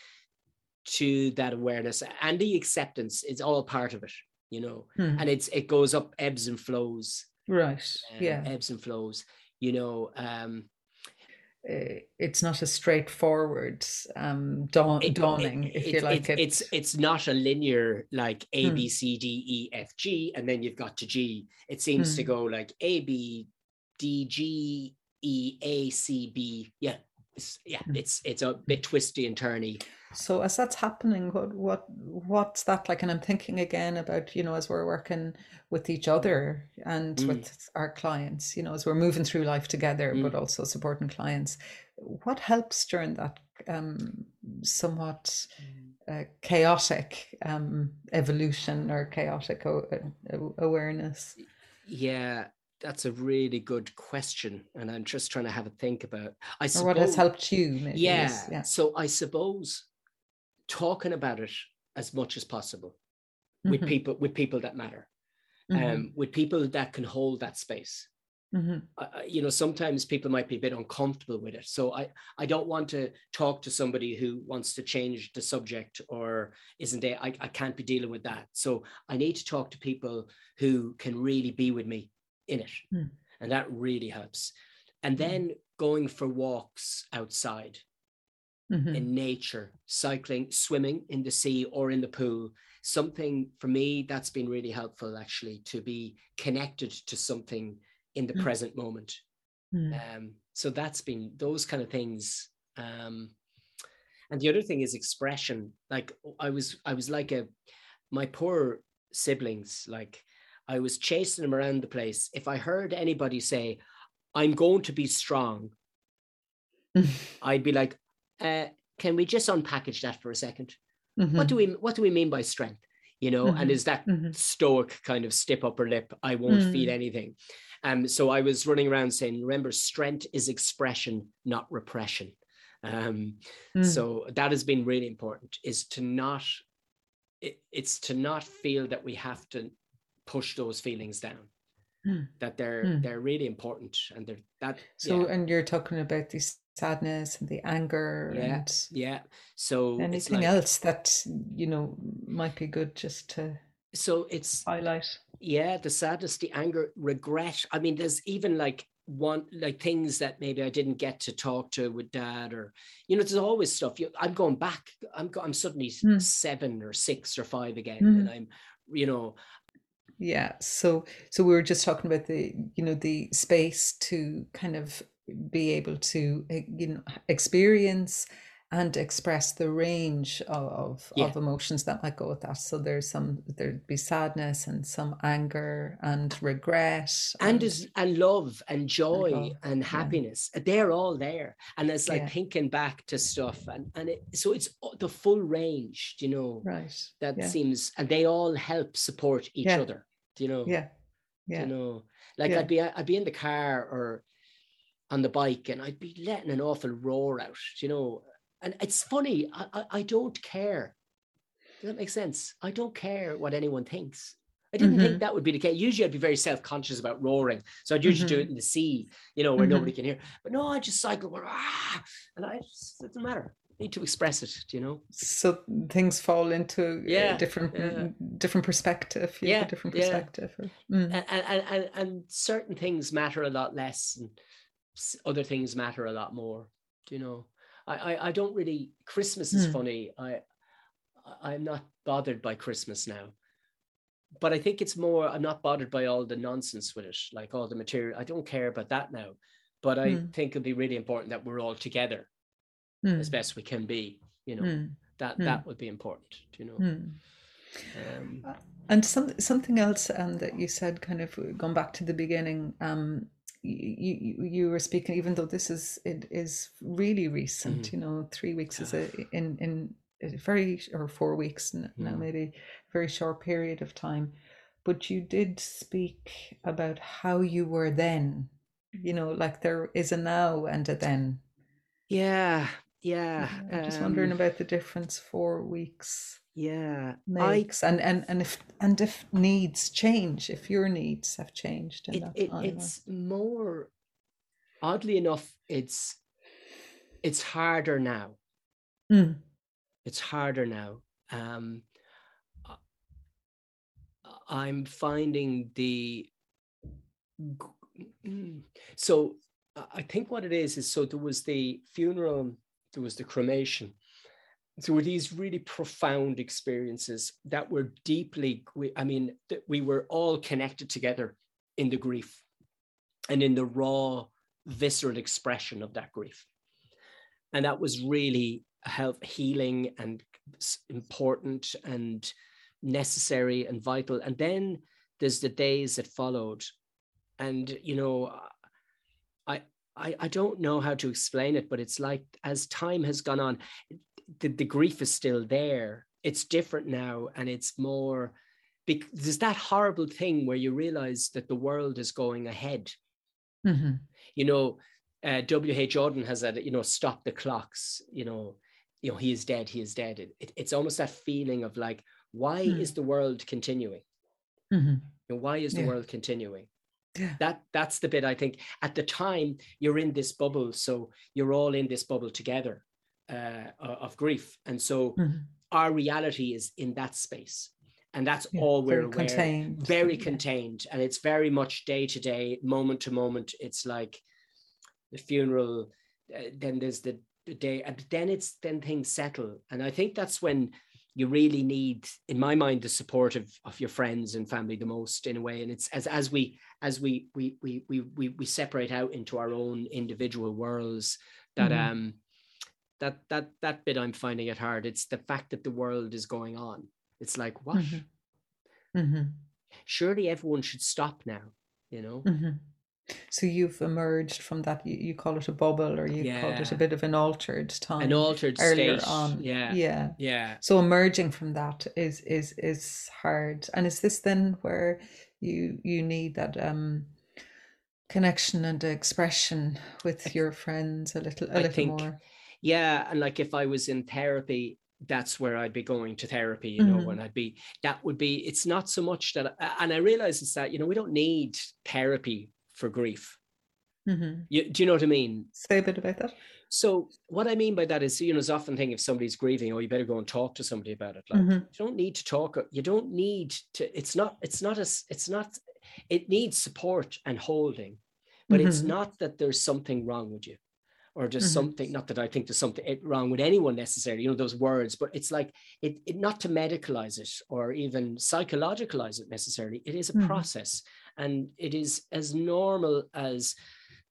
to that awareness and the acceptance is all part of it you know hmm. and it's it goes up ebbs and flows right uh, yeah ebbs and flows you know um it's not a straightforward um, dawn, it, dawning, it, if you like. It, it's it's not a linear like A hmm. B C D E F G, and then you've got to G. It seems hmm. to go like A B D G E A C B. Yeah, it's, yeah, hmm. it's it's a bit twisty and turny. So as that's happening, what what what's that like? And I'm thinking again about you know as we're working with each other and mm. with our clients, you know, as we're moving through life together, mm. but also supporting clients. What helps during that um, somewhat mm. uh, chaotic um, evolution or chaotic o- uh, awareness? Yeah, that's a really good question, and I'm just trying to have a think about. I suppose, or what has helped you? Yeah, yeah. So I suppose talking about it as much as possible mm-hmm. with people with people that matter mm-hmm. um, with people that can hold that space mm-hmm. uh, you know sometimes people might be a bit uncomfortable with it so i i don't want to talk to somebody who wants to change the subject or isn't there I, I can't be dealing with that so i need to talk to people who can really be with me in it mm. and that really helps and mm. then going for walks outside mm-hmm. in nature, cycling, swimming in the sea or in the pool. Something for me that's been really helpful actually to be connected to something in the mm-hmm. present moment. Mm-hmm. Um, so that's been those kind of things. Um, and the other thing is expression. Like I was, I was like a my poor siblings. Like I was chasing them around the place. If I heard anybody say, "I'm going to be strong," I'd be like, uh, can we just unpackage that for a 2nd mm-hmm. What do we what do we mean by strength? you know, Mhm. and is that hmm stoic kind of stiff upper lip, I won't feel Mm. anything. Um, so I was running around saying, remember, strength is expression, not repression. Um, Mm. so that has been really important is to not it, it's to not feel that we have to push those feelings down Mm. that they're Mm. they're really important and they're that So, yeah, and you're talking about the sadness and the anger Yeah. and yeah so anything like else that you know might be good just to so it's highlight. yeah the sadness the anger regret i mean there's even like one like things that maybe i didn't get to talk to with dad or you know there's always stuff you, i'm going back i'm i'm suddenly Hmm. seven or six or five again Hmm. and i'm you know Yeah. So, so we were just talking about the, you know, the space to kind of be able to, eh, you know, experience and express the range of of, Yeah. of emotions that might go with that. So there's some there'd be sadness and some anger and regret and is and love and joy love, and yeah. happiness they're all there and it's like Yeah. thinking back to stuff and and it, so it's the full range you know right. that yeah. seems and they all help support each Yeah. other do you know Yeah. Do Yeah. you know like Yeah. i'd be i'd be in the car or on the bike and i'd be letting an awful roar out do you know and it's funny i i, I don't care does that make sense i don't care what anyone thinks I didn't Mhm. think that would be the case. Usually, I'd be very self-conscious about roaring, so I'd usually do Mhm. it in the sea, you know, where Mhm. nobody can hear. But no, I just cycle, ah, and I just, it doesn't matter. I need to express it, do you know. So things fall into Yeah, a different yeah. mm, different perspective. Yeah, a different perspective. or- Mm. and and, and and certain things matter a lot less and other things matter a lot more do you know i i, I don't really christmas is Hmm. funny i i'm not bothered by christmas now but i think it's more i'm not bothered by all the nonsense with it like all the material i don't care about that now but i Hmm. think it'll be really important that we're all together Mm. as best we can be you know Mm. that Hmm. that would be important do you know Mm. um, And some something else um, that you said, kind of going back to the beginning. Um, you, you you were speaking, even though this is it is really recent. Mhm. You know, three weeks is a in in a very or four weeks now, Mhm. maybe very short period of time. But you did speak about how you were then. You know, like there is a now and a then. yeah yeah I'm just wondering um, about the difference four weeks yeah i makes and, and and if and if needs change if your needs have changed it, that it, it's more oddly enough it's it's harder now. Mm, it's harder now. Um I- i'm finding the mm, so I- i think what it is is so there was the funeral there was the cremation there were these really profound experiences that were deeply i mean that we were all connected together in the grief and in the raw visceral expression of that grief. And that was really help healing and important and necessary and vital. And then there's the days that followed. And you know I, I i don't know how to explain it but it's like as time has gone on the, the grief is still there it's different now and it's more because there's that horrible thing where you realize that the world is going ahead mhm, you know uh, wh Auden has that you know stop the clocks you know you know he is dead he is dead it, it- it's almost that feeling of like why Hmm. is the world continuing mhm. you know, why is the Yeah. world continuing Yeah. that that's the bit i think at the time you're in this bubble so you're all in this bubble together uh, of grief and so Mhm. our reality is in that space and that's Yeah, all we're very aware contained. very Yeah. contained and it's very much day to day moment to moment it's like the funeral uh, then there's the, the day and then it's then things settle and i think that's when you really need in my mind the support of, of your friends and family the most in a way and it's as as we as we we we we we, we separate out into our own individual worlds that Mhm. um that that that bit i'm finding it hard it's the fact that the world is going on it's like what Mhm. Mhm. surely everyone should stop now you know Mhm. So you've emerged from that. You, you call it a bubble, or you called it a bit of an altered time. An altered earlier state. on. Yeah. Yeah. Yeah. So emerging from that is is is hard. And is this then where you you need that um connection and expression with your friends a little a I little think- more? Yeah. And like if I was in therapy, that's where I'd be going to therapy, you know, Mhm. and I'd be, that would be, it's not so much that, and I realize it's that, you know, we don't need therapy for grief. hmm You, do you know what I mean? Say a bit about that. So what I mean by that is, you know, it's often thing if somebody's grieving, oh, you better go and talk to somebody about it. Like Mhm. you don't need to talk. You don't need to. It's not. It's not as. It's not. It needs support and holding, but it's Mhm. not that there's something wrong with you, or just Mhm. something. Not that I think there's something eh, wrong with anyone necessarily. You know those words, but it's like it. it not to medicalize it or even psychologicalize it necessarily. It is a Mhm. process, and it is as normal as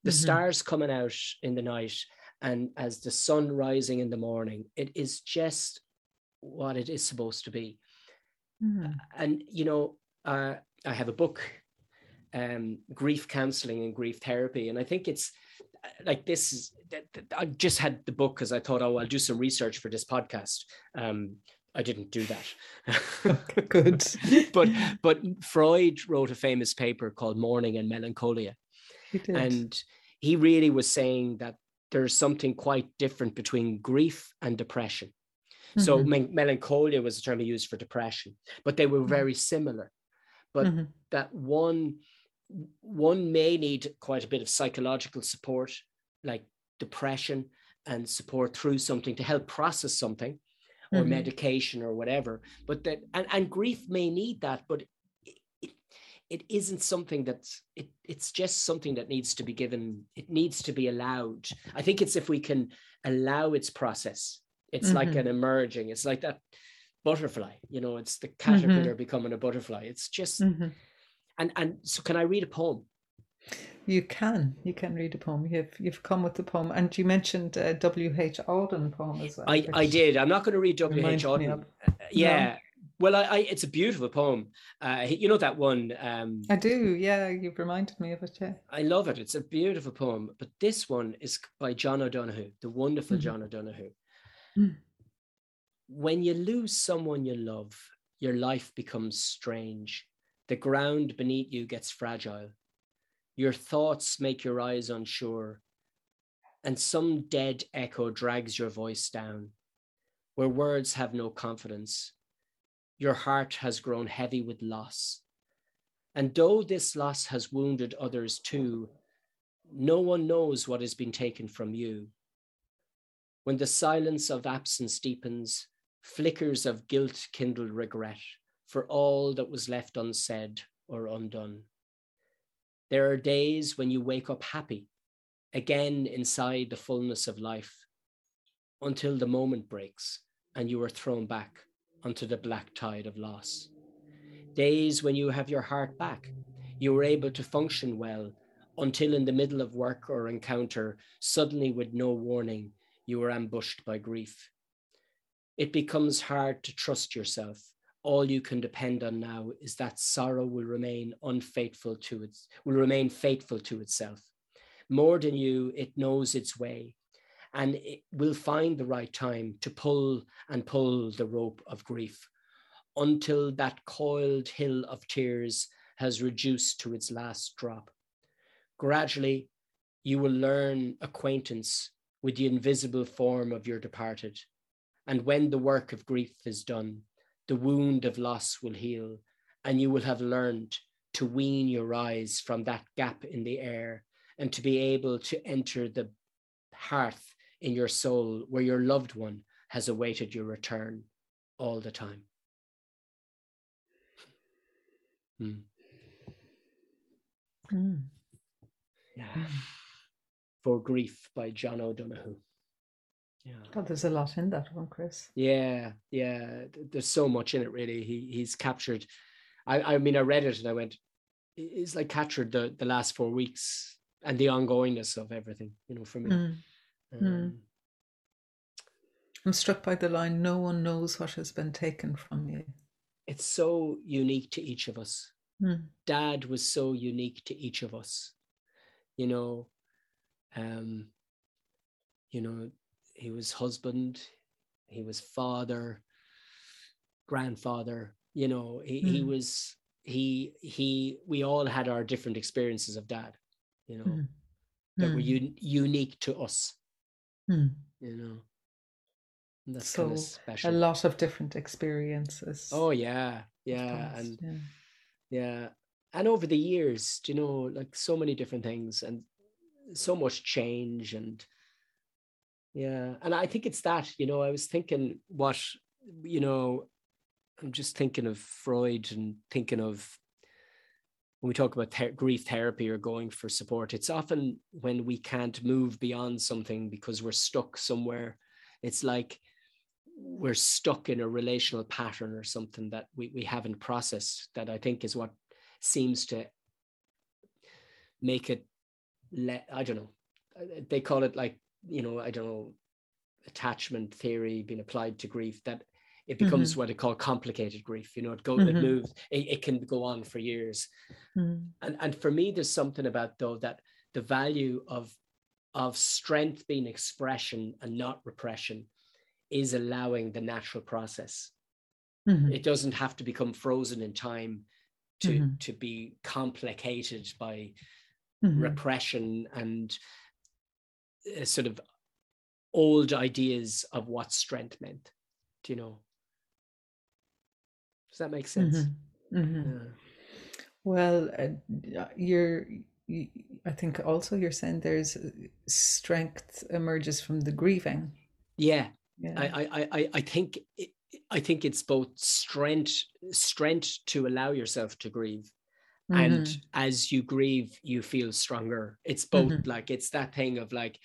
the Mhm. stars coming out in the night and as the sun rising in the morning it is just what it is supposed to be Mhm. and you know uh, i have a book um, grief counseling and grief therapy and i think it's like this is i just had the book because i thought oh i'll do some research for this podcast um, i didn't do that Good. but but freud wrote a famous paper called mourning and melancholia did. and he really was saying that there's something quite different between grief and depression. So Mhm. me- melancholia was the term he used for depression, but they were Mhm. very similar. But Mhm. that one one may need quite a bit of psychological support, like depression and support through something to help process something or Mhm. medication or whatever. But that and, and grief may need that, but it, it, isn't something that's it, it's just something that needs to be given, it needs to be allowed. I think it's if we can allow its process. It's like Mhm. an emerging, it's like that butterfly, you know, it's the Mm-hmm. caterpillar becoming a butterfly. It's just Mhm. And and so can I read a poem? You can. You can read a poem. You've you've come with the poem, and you mentioned uh, W. H. Auden poem as well. I, I did. I'm not going to read W. H. Auden. Uh, Yeah. Well, I, I it's a beautiful poem. Uh, you know that one. Um, I do. Yeah, you've reminded me of it. Yeah. I love it. It's a beautiful poem. But this one is by John O'Donohue, the wonderful Mhm. John O'Donohue. Mm. When you lose someone you love, your life becomes strange. The ground beneath you gets fragile. Your thoughts make your eyes unsure. And some dead echo drags your voice down, where words have no confidence. Your heart has grown heavy with loss. And though this loss has wounded others too, no one knows what has been taken from you. When the silence of absence deepens, flickers of guilt kindle regret for all that was left unsaid or undone. There are days when you wake up happy, again inside the fullness of life, until the moment breaks and you are thrown back onto the black tide of loss. Days when you have your heart back, you are able to function well until in the middle of work or encounter, suddenly with no warning, you are ambushed by grief. It becomes hard to trust yourself. All you can depend on now is that sorrow will remain unfaithful to its will remain faithful to itself. More than you, it knows its way, and it will find the right time to pull and pull the rope of grief until that coiled hill of tears has reduced to its last drop. Gradually, you will learn acquaintance with the invisible form of your departed. And when the work of grief is done, the wound of loss will heal, and you will have learned to wean your eyes from that gap in the air and to be able to enter the hearth in your soul where your loved one has awaited your return all the time. Hmm. Mm. Yeah. For Grief by John O'Donohue. Yeah. God, there's a lot in that one, Chris. Yeah, yeah. There's so much in it, really. He he's captured. I I mean, I read it and I went, "He- he's like captured the the last four weeks and the ongoingness of everything. You know, for me. Mm. Um, I'm struck by the line, no one knows what has been taken from you. It's so unique to each of us. Mm. Dad was so unique to each of us. you know um you know he was husband he was father grandfather you know he, mm. he hmm. was he he we all had our different experiences of dad you know mm. that mm. were hmm. un- unique to us hmm. you know and that's so special. a lot of different experiences oh yeah yeah and yeah. yeah and over the years you know like so many different things and so much change and yeah and i think it's that you know i was thinking what you know i'm just thinking of freud and thinking of when we talk about grief therapy or going for support it's often when we can't move beyond something because we're stuck somewhere. It's like we're stuck in a relational pattern or something that we, we haven't processed that i think is what seems to make it let i don't know uh, they call it like you know i don't know attachment theory being applied to grief that it becomes mm-hmm. what they call complicated grief you know it goes mm-hmm. it moves it, it, can go on for years mm-hmm. and and for me there's something about though that the value of of strength being expression and not repression is allowing the natural process mm-hmm. it doesn't have to become frozen in time to mm-hmm. to be complicated by mm-hmm. repression and uh, sort of old ideas of what strength meant. Do you know? Does that make sense? Mm-hmm. Mm-hmm. Yeah. Well, uh, you're. You, I think also you're saying there's uh, strength emerges from the grieving. Yeah, yeah. I, I, I, I think it, I think it's both strength strength to allow yourself to grieve, mm-hmm. and as you grieve, you feel stronger. It's both mm-hmm. like it's that thing of like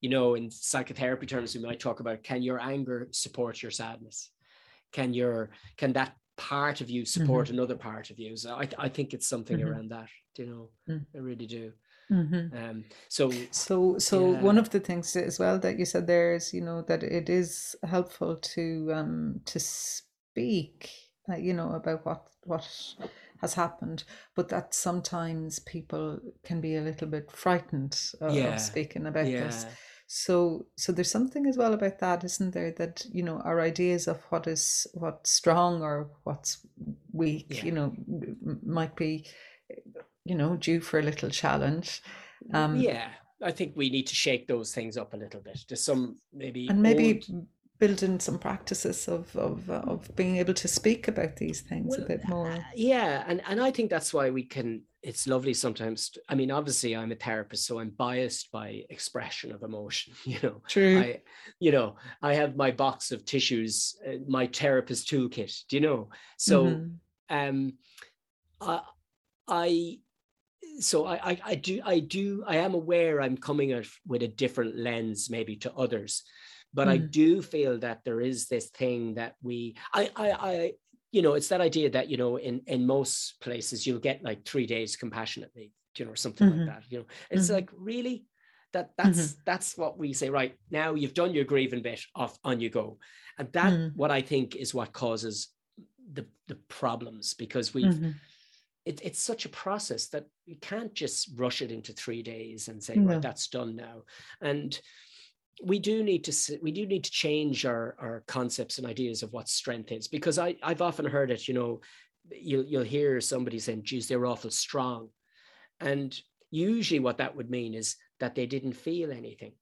you know, in psychotherapy terms, we might talk about can your anger support your sadness? Can your can that part of you support mm-hmm. another part of you? So I, I think it's something mm-hmm. around that. You know, mm. I really do. Mm-hmm. Um, so so so yeah. one of the things as well that you said there is you know that it is helpful to um to speak uh, you know about what what has happened, but that sometimes people can be a little bit frightened of, yeah. of speaking about yeah. this. So, so there's something as well about that, isn't there? That you know, our ideas of what is what's strong or what's weak, yeah. you know, might be, you know, due for a little challenge. Um, yeah, I think we need to shake those things up a little bit. There's some maybe and maybe old... build in some practices of of uh, of being able to speak about these things well, a bit more. Uh, yeah, and and I think that's why we can it's lovely sometimes to, i mean obviously i'm a therapist so i'm biased by expression of emotion you know true i you know i have my box of tissues uh, my therapist toolkit do you know so mm-hmm. um i i so I, I i do i do i am aware i'm coming at with a different lens maybe to others but mm. i do feel that there is this thing that we I, I i you know, it's that idea that, you know, in, in most places you'll get like three days compassionately, you know, or something mm-hmm. like that. You know, it's mm-hmm. like really that that's mm-hmm. that's what we say, right? Now you've done your grieving bit off on you go. And that mm. what I think is what causes the the problems because we've mm-hmm. it, it's such a process that you can't just rush it into three days and say, no. right, that's done now. And we do need to we do need to change our our concepts and ideas of what strength is because I I've often heard it you know you'll you'll hear somebody saying geez they're awful strong and usually what that would mean is that they didn't feel anything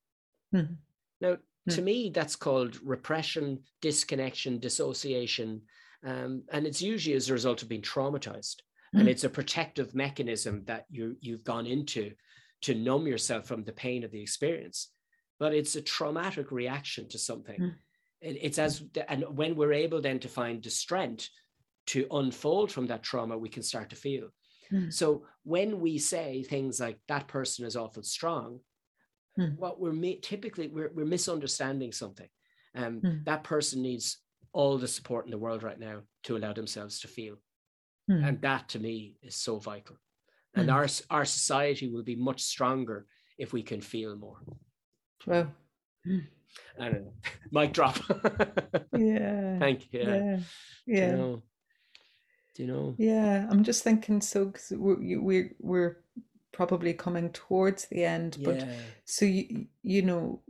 mm-hmm. now mm-hmm. to me that's called repression disconnection dissociation um, and it's usually as a result of being traumatized mm-hmm. and it's a protective mechanism that you you've gone into to numb yourself from the pain of the experience but it's a traumatic reaction to something. Mm. It, it's as, and when we're able then to find the strength to unfold from that trauma, we can start to feel. Mm. So when we say things like that person is awful strong, mm. what we're typically we're, we're misunderstanding something. Um, hmm. That person needs all the support in the world right now to allow themselves to feel, hmm. and that to me is so vital. And hmm. our our society will be much stronger if we can feel more. Well, I don't know. Mic drop. yeah. Thank you. Yeah. Yeah. Do you know? Do you know? Yeah, I'm just thinking. So, because we're we're we're probably coming towards the end but Yeah. so you you know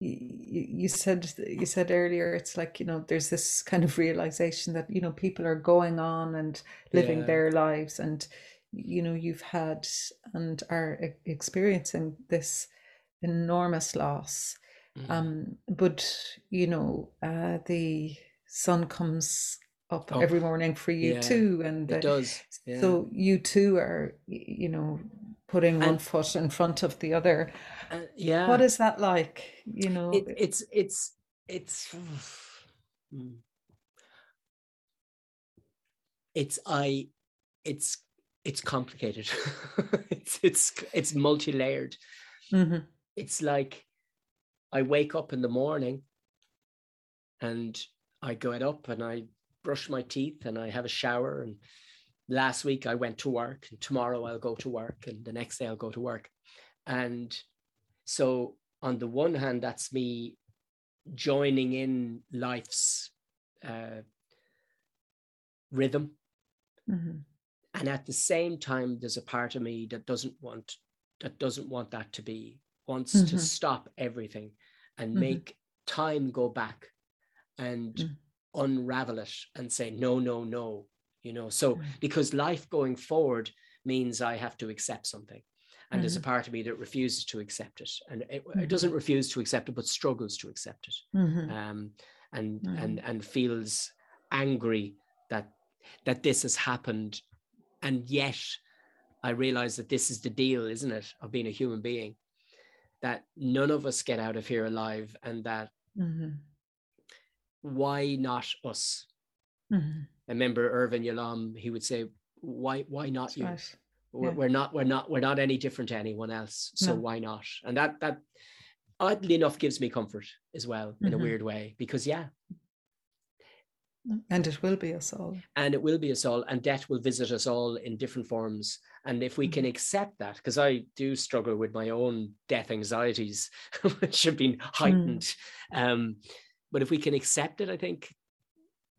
you, you said you said earlier it's like you know there's this kind of realization that you know people are going on and living Yeah. their lives and you know you've had and are experiencing this enormous loss Mhm. um but you know uh the sun comes up Up. every morning for you Yeah, too and it the- does. Yeah. so you too are you know putting one And- foot in front of the other Uh, yeah. what is that like you know it, it's it's it's Hmm. it's i it's it's complicated it's it's it's multi-layered Mhm, it's like i wake up in the morning and i get up and i brush my teeth and i have a shower. And last week i went to work and tomorrow i'll go to work and the next day i'll go to work. And so on the one hand that's me joining in life's uh, rhythm. Mhm, and at the same time there's a part of me that doesn't want that doesn't want that to be wants to Mhm. stop everything and Mhm. make time go back and Mm. unravel it and say no no no you know so because life going forward means i have to accept something and there's a Mhm. part of me that refuses to accept it and it, it doesn't refuse to accept it but struggles to accept it mhm, um, and and and feels angry that that this has happened, and yet I realize that this is the deal, isn't it, of being a human being, that none of us get out of here alive, and that mhm, why not us? mhm. I remember Irvin Yalom, he would say, why why not That's you? right. We're, Yeah. we're not we're not we're not any different to anyone else so No. why not and that that oddly enough gives me comfort as well in a Mhm. weird way because yeah and it will be us all and it will be us all and death will visit us all in different forms. And if we can accept that because i do struggle with my own death anxieties which have been heightened. Um but if we can accept it i think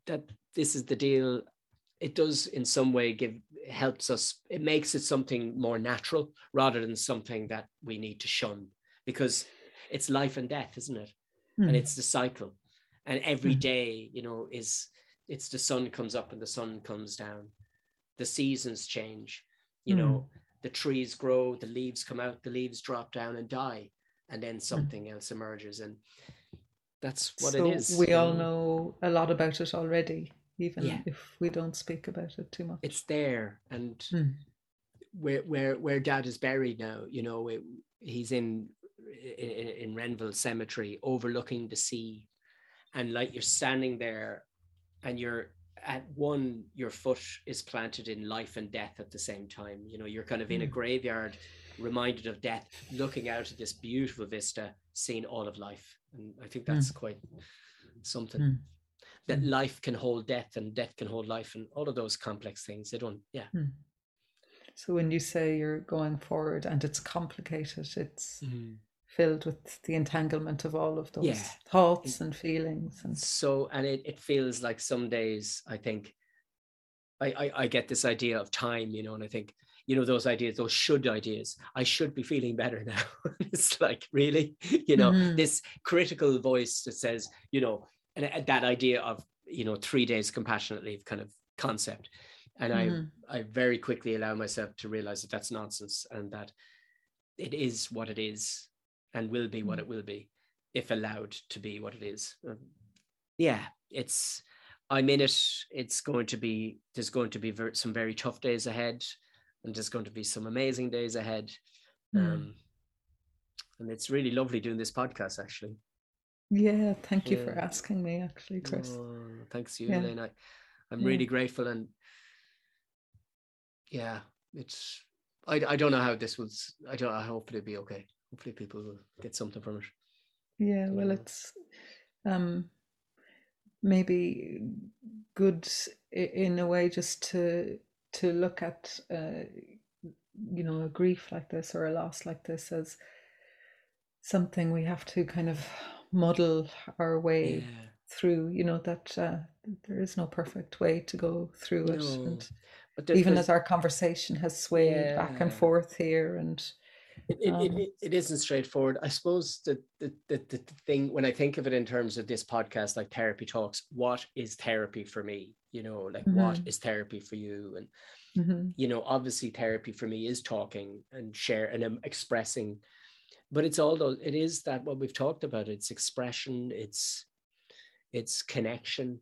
that this is the deal. It does in some way give helps us it makes it something more natural rather than something that we need to shun because it's life and death isn't it? And Mm, it's the cycle. And every Mhm. day you know is it's the sun comes up and the sun comes down. The seasons change you know the trees grow the leaves come out the leaves drop down and die and then something else emerges and that's what so it is we all know. a lot about it already even Yeah. if we don't speak about it too much. It's there and Mm. where where where dad is buried now you know it, he's in, in in renville cemetery overlooking the sea. And like you're standing there and you're at one your foot is planted in life and death at the same time. You know you're kind of in a Mm. graveyard reminded of death looking out at this beautiful vista seeing all of life. And i think that's quite something Mm. that Mm. life can hold death and death can hold life and all of those complex things. They don't yeah. So when you say you're going forward and it's complicated it's filled with the entanglement of all of those Yeah. thoughts and feelings and so and it, it feels like some days i think I, I i get this idea of time you know and i think you know those ideas those should ideas i should be feeling better now it's like really you know Mhm. this critical voice that says you know and that idea of you know three days compassionate leave kind of concept and Mhm. i i very quickly allow myself to realize that that's nonsense and that it is what it is and will be what Mm. it will be if allowed to be what it is Um, yeah it's i'm in it it's going to be there's going to be ver- some very tough days ahead and there's going to be some amazing days ahead Mm. um and it's really lovely doing this podcast actually yeah thank you for asking me actually chris Oh, thanks you Yeah. elaine I, i'm Yeah. really grateful and yeah it's I, I don't know how this was. I don't i hope it'll be okay hopefully people will get something from it Yeah, well, Yeah. it's um maybe good in a way just to to look at uh, you know a grief like this or a loss like this as something we have to kind of model our way yeah through. You know that uh, there is no perfect way to go through it, No. and even as our conversation has swayed yeah. back and forth here and it, it, um, it, it isn't straightforward i suppose the, the, the, the thing when i think of it in terms of this podcast like therapy talks what is therapy for me you know like mm-hmm. what is therapy for you and mm-hmm. you know obviously therapy for me is talking and share and um, expressing but it's all those it is that what we've talked about it's expression it's it's connection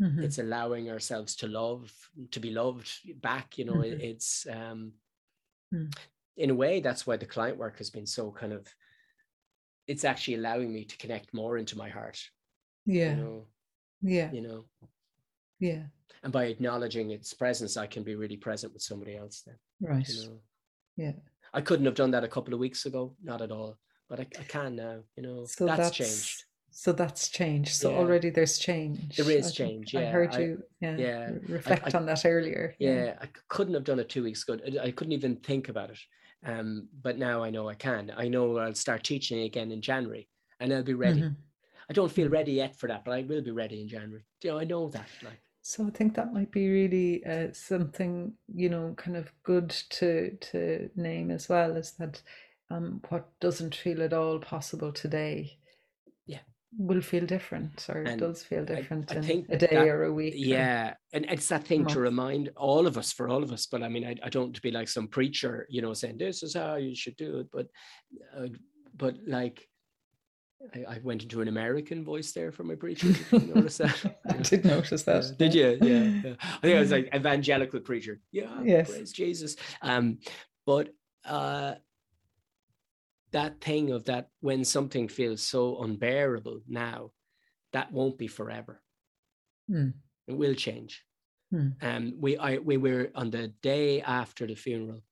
mm-hmm. it's allowing ourselves to love to be loved back you know mm-hmm. it's um mm. In a way that's why the client work has been so kind of it's actually allowing me to connect more into my heart yeah. you know, yeah. You know? Yeah. And by acknowledging its presence i can be really present with somebody else then right. you know? yeah. I couldn't have done that a couple of weeks ago not at all but i, I can now you know? So that's, that's changed. so that's changed. So yeah. already there's change. There is change yeah i heard you I, yeah, yeah, reflect I, I, on that earlier yeah. yeah. i couldn't have done it two weeks ago. I couldn't even think about it um but now i know i can. I know i'll start teaching again in january and i'll be ready. Mm-hmm. i don't feel ready yet for that but i will be ready in january. You know i know that like. So I think that might be really uh, something you know kind of good to to name as well is that um, what doesn't feel at all possible today will feel different or and does feel different I, I in a day that, or a week. Yeah. And it's that thing to remind all of us, for all of us. But I mean, I, I don't to be like some preacher, you know, saying this is how you should do it. But, uh, but like, I, I, went into an American voice there for my preacher. Did you notice that? I did notice that. Uh, did you? Yeah, yeah. I think I was like evangelical preacher. Yeah. Yes. Praise Jesus. Um, but uh, that thing of that when something feels so unbearable now, that won't be forever. Mm. It will change. Mm. Um, we I we were on the day after the funeral,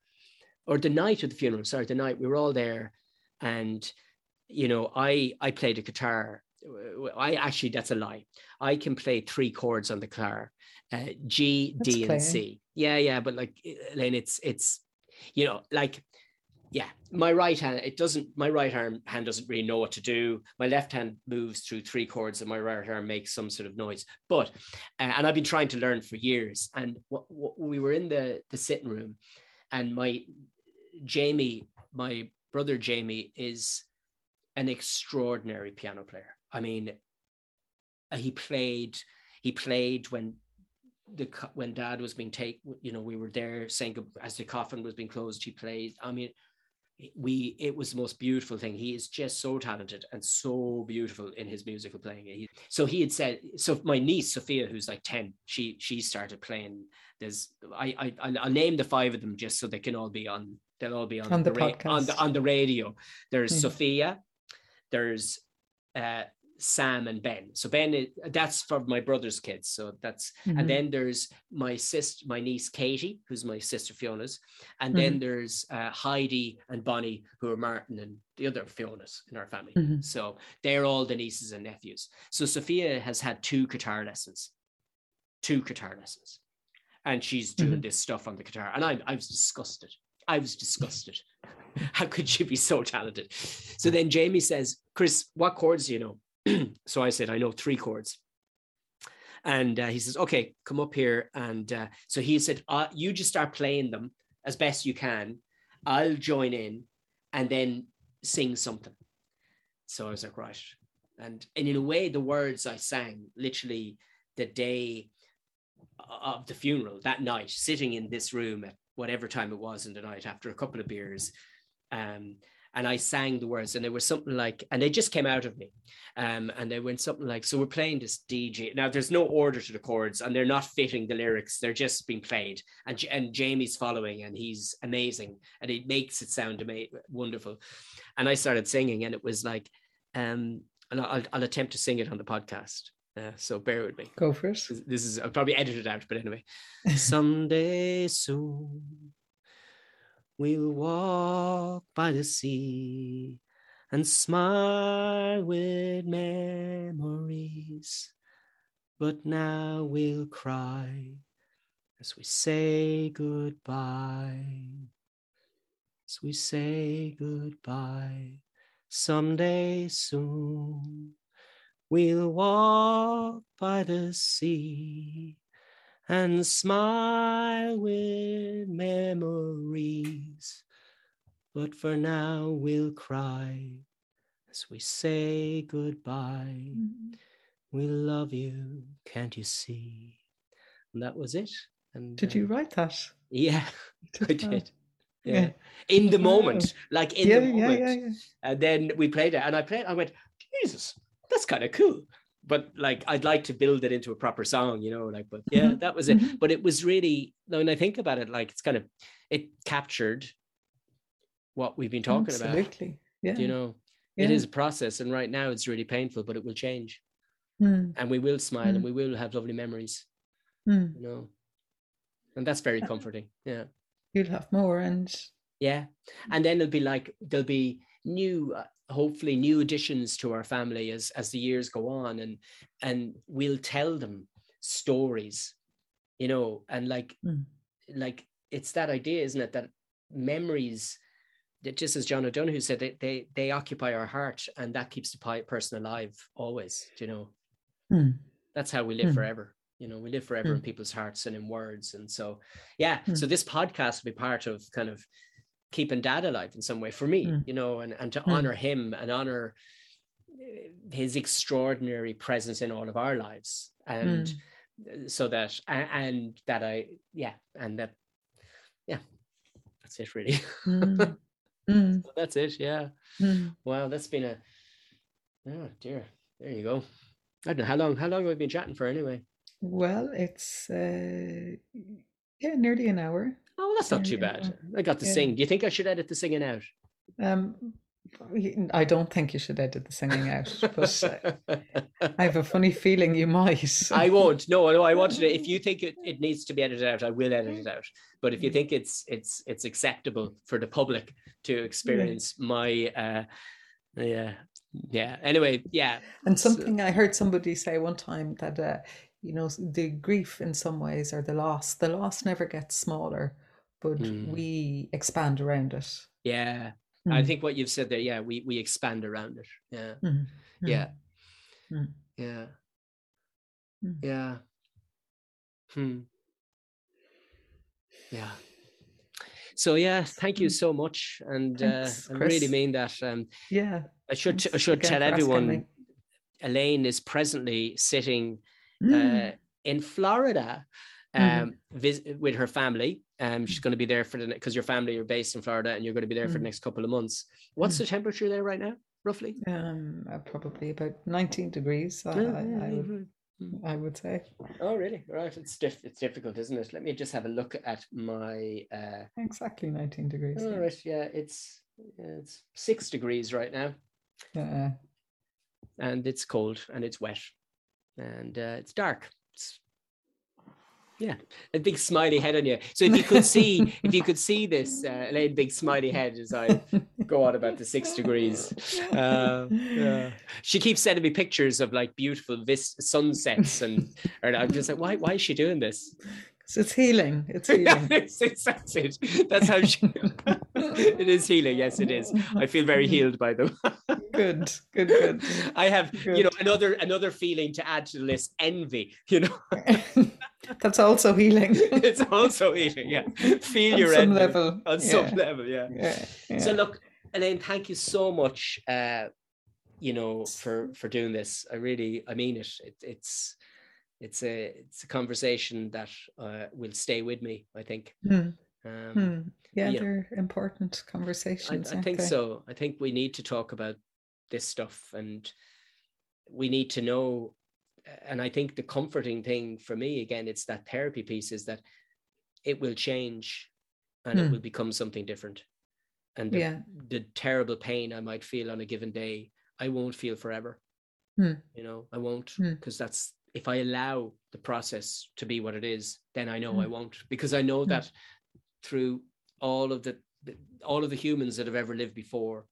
or the night of the funeral. Sorry, the night we were all there, and you know I I played a guitar. I actually that's a lie. I can play three chords on the guitar, uh, G, that's D, and C. Yeah, yeah, but like, Elaine, it's it's you know like yeah, my right hand, it doesn't, my right arm hand doesn't really know what to do. My left hand moves through three chords and my right arm makes some sort of noise. But, uh, and I've been trying to learn for years. And what, what, we were in the, the sitting room and my Jamie, my brother Jamie is an extraordinary piano player. I mean, uh, he played, he played when the when dad was being taken, you know, we were there saying as the coffin was being closed, he played. I mean, we it was the most beautiful thing he is just so talented and so beautiful in his musical playing he, so he had said so my niece sophia who's like 10 she she started playing there's i i i'll name the five of them just so they can all be on they'll all be on, on the, the podcast. on the on the radio there's mm. sophia there's uh Sam and Ben. So Ben, is, that's for my brother's kids. So that's mm-hmm. and then there's my sister, my niece Katie, who's my sister Fiona's, and mm-hmm. then there's uh, Heidi and Bonnie, who are Martin and the other Fiona's in our family. Mm-hmm. So they're all the nieces and nephews. So Sophia has had two guitar lessons, two guitar lessons, and she's doing mm-hmm. this stuff on the guitar, and I, I was disgusted. I was disgusted. How could she be so talented? So then Jamie says, Chris, what chords do you know? so I said, I know three chords. And uh, he says, okay, come up here. And uh, so he said, uh, you just start playing them as best you can. I'll join in and then sing something. So I was like, right. And, and in a way, the words I sang literally the day of the funeral, that night, sitting in this room at whatever time it was in the night after a couple of beers, um, and I sang the words, and they were something like, and they just came out of me. Um, and they went something like, so we're playing this DJ. Now there's no order to the chords, and they're not fitting the lyrics; they're just being played. And and Jamie's following, and he's amazing, and it makes it sound amazing, wonderful. And I started singing, and it was like, um, and I'll, I'll attempt to sing it on the podcast. Uh, so bear with me. Go first. This, this is I'll probably edit it out, but anyway. Someday soon We'll walk by the sea and smile with memories. But now we'll cry as we say goodbye. As we say goodbye, someday soon we'll walk by the sea and smile with memories. But for now, we'll cry as we say goodbye. Mm. We love you, can't you see? And that was it. And Did you uh, write that? Yeah, I Did that? Yeah. Yeah. In the Wow. moment, like in yeah, the yeah, moment. yeah, yeah. And then we played it, and I played. I went, Jesus, that's kind of cool. But like, I'd like to build it into a proper song, you know. Like, but yeah, Mhm, that was it. mhm. But it was really when I think about it, like it's kind of it captured what we've been talking about. Absolutely. Yeah. You know, yeah. it is a process, and right now it's really painful, but it will change, Mm, and we will smile, and Mm. we will have lovely memories. mm. You know, and that's very comforting. Yeah. You'll have more, and Yeah. And then it'll be like there'll be new uh, hopefully new additions to our family as as the years go on and and we'll tell them stories you know and like Mm. like it's that idea isn't it that memories that just as John O'Donohue said they they, they occupy our heart and that keeps the person alive always do you know Mm, that's how we live Mm. forever you know we live forever in Mm. people's hearts and in words and so yeah Mm. so this podcast will be part of kind of keeping dad alive in some way for me Mm. you know and, and to Mm. honor him and honor eh, his extraordinary presence in all of our lives and mm. so that a- and that i yeah and that yeah that's it really Mm, mm, that's it yeah mm. wow that's been a oh dear there you go i don't know how long how long have we been chatting for anyway Well, it's uh, yeah, nearly an hour. Oh, that's not too bad. I got to Yeah. sing. Do you think I should edit the singing out? Um, I don't think you should edit the singing out, but uh, I have a funny feeling you might. I won't. No, no, I wanted to. If you think it, it needs to be edited out, I will edit it out. But if you Mm. think it's it's it's acceptable for the public to experience my uh yeah. Yeah. Anyway, yeah. And So- something I heard somebody say one time that uh, you know the grief in some ways or the loss, the loss never gets smaller, but Mm. we expand around it. Yeah. I Mm, think what you've said there, yeah, we we expand around it. Yeah. mm, mm. Yeah. Yeah. Mm. Yeah. Hmm. Yeah. So yeah, thank you Mm. so much, and uh, I really mean that. Um, Yeah. I should I should tell everyone. Elaine is presently sitting Mm. uh, in Florida um, vis- with her family. Um, she's going to be there for the because your family are based in Florida, and you're going to be there for the Mm. next couple of months. What's Mm. the temperature there right now, roughly? Um, uh, probably about 19 degrees, I, I, I, would, I would say. Oh, really? Right. It's diff- it's difficult, isn't it? Let me just have a look at my. Uh, Exactly 19 degrees. all yeah. right. Yeah, it's it's six degrees right now, Uh, and it's cold and it's wet, and uh, it's dark. It's, yeah, a big smiley head on you. So if you could see, if you could see this, uh, Elaine, big smiley head as I go on about the six degrees. Uh, yeah. She keeps sending me pictures of like beautiful vis- sunsets, and and I'm just like, why? Why is she doing this? It's healing. It's healing. it's, it's, that's it. That's how she. it is healing. Yes, it is. I feel very healed by them. Good, good, good. I have, you know, another another feeling to add to the list: envy. You know, That's also healing. it's also healing. Yeah, feel On your some envy level. on yeah. some level. Yeah. Yeah, yeah. So look, Elaine, thank you so much. Uh, you know, for for doing this. I really, I mean it. it it's it's a it's a conversation that uh, will stay with me. I think. Hmm, Um, hmm. Yeah, yeah. they're important conversations. I aren't think they? so. I think we need to talk about this stuff and we need to know. And I think the comforting thing for me, again, it's that therapy piece is that it will change and it Hmm. will become something different. And the, Yeah. the terrible pain I might feel on a given day, I won't feel forever. Hmm. You know, I won't because that's if I allow the process to be what it is, then I know Hmm. I won't because I know Hmm. that through all of the, all of the humans that have ever lived before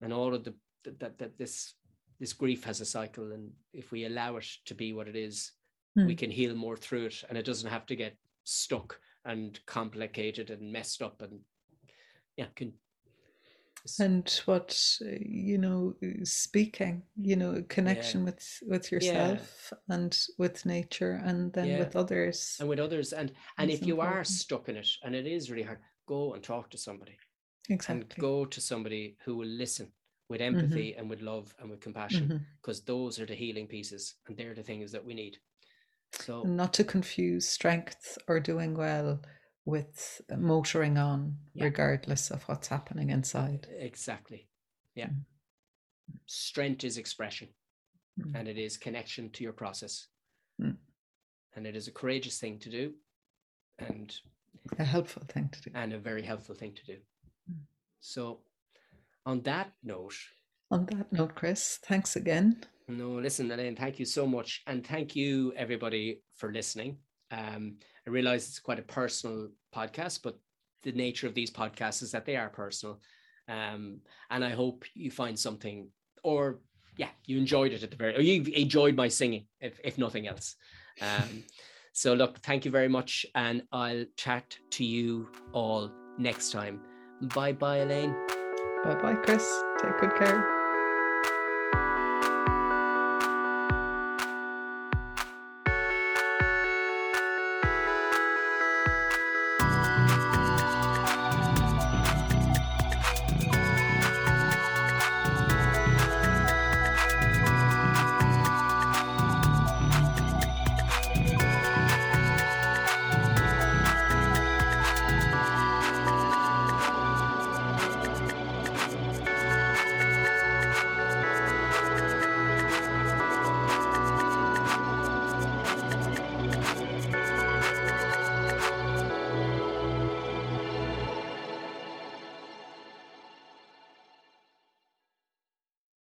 and all of the that, that this this grief has a cycle and if we allow it to be what it is we Hmm. can heal more through it and it doesn't have to get stuck and complicated and messed up and yeah can and what you know speaking you know connection yeah. with with yourself yeah. and with nature and then yeah. with others and with others and and if you important. are stuck in it and it is really hard go and talk to somebody exactly and go to somebody who will listen with empathy mm-hmm. and with love and with compassion because mm-hmm. those are the healing pieces and they're the things that we need so not to confuse strength or doing well with motoring on yeah. regardless of what's happening inside exactly yeah mm. strength is expression mm. and it is connection to your process mm. and it is a courageous thing to do and a helpful thing to do and a very helpful thing to do mm. so on that note on that note chris thanks again no listen elaine thank you so much and thank you everybody for listening um, I realize it's quite a personal podcast, but the nature of these podcasts is that they are personal. Um, and I hope you find something, or yeah, you enjoyed it at the very, or you enjoyed my singing, if, if nothing else. Um, so look, thank you very much, and I'll chat to you all next time. Bye bye, Elaine. Bye bye, Chris. Take good care.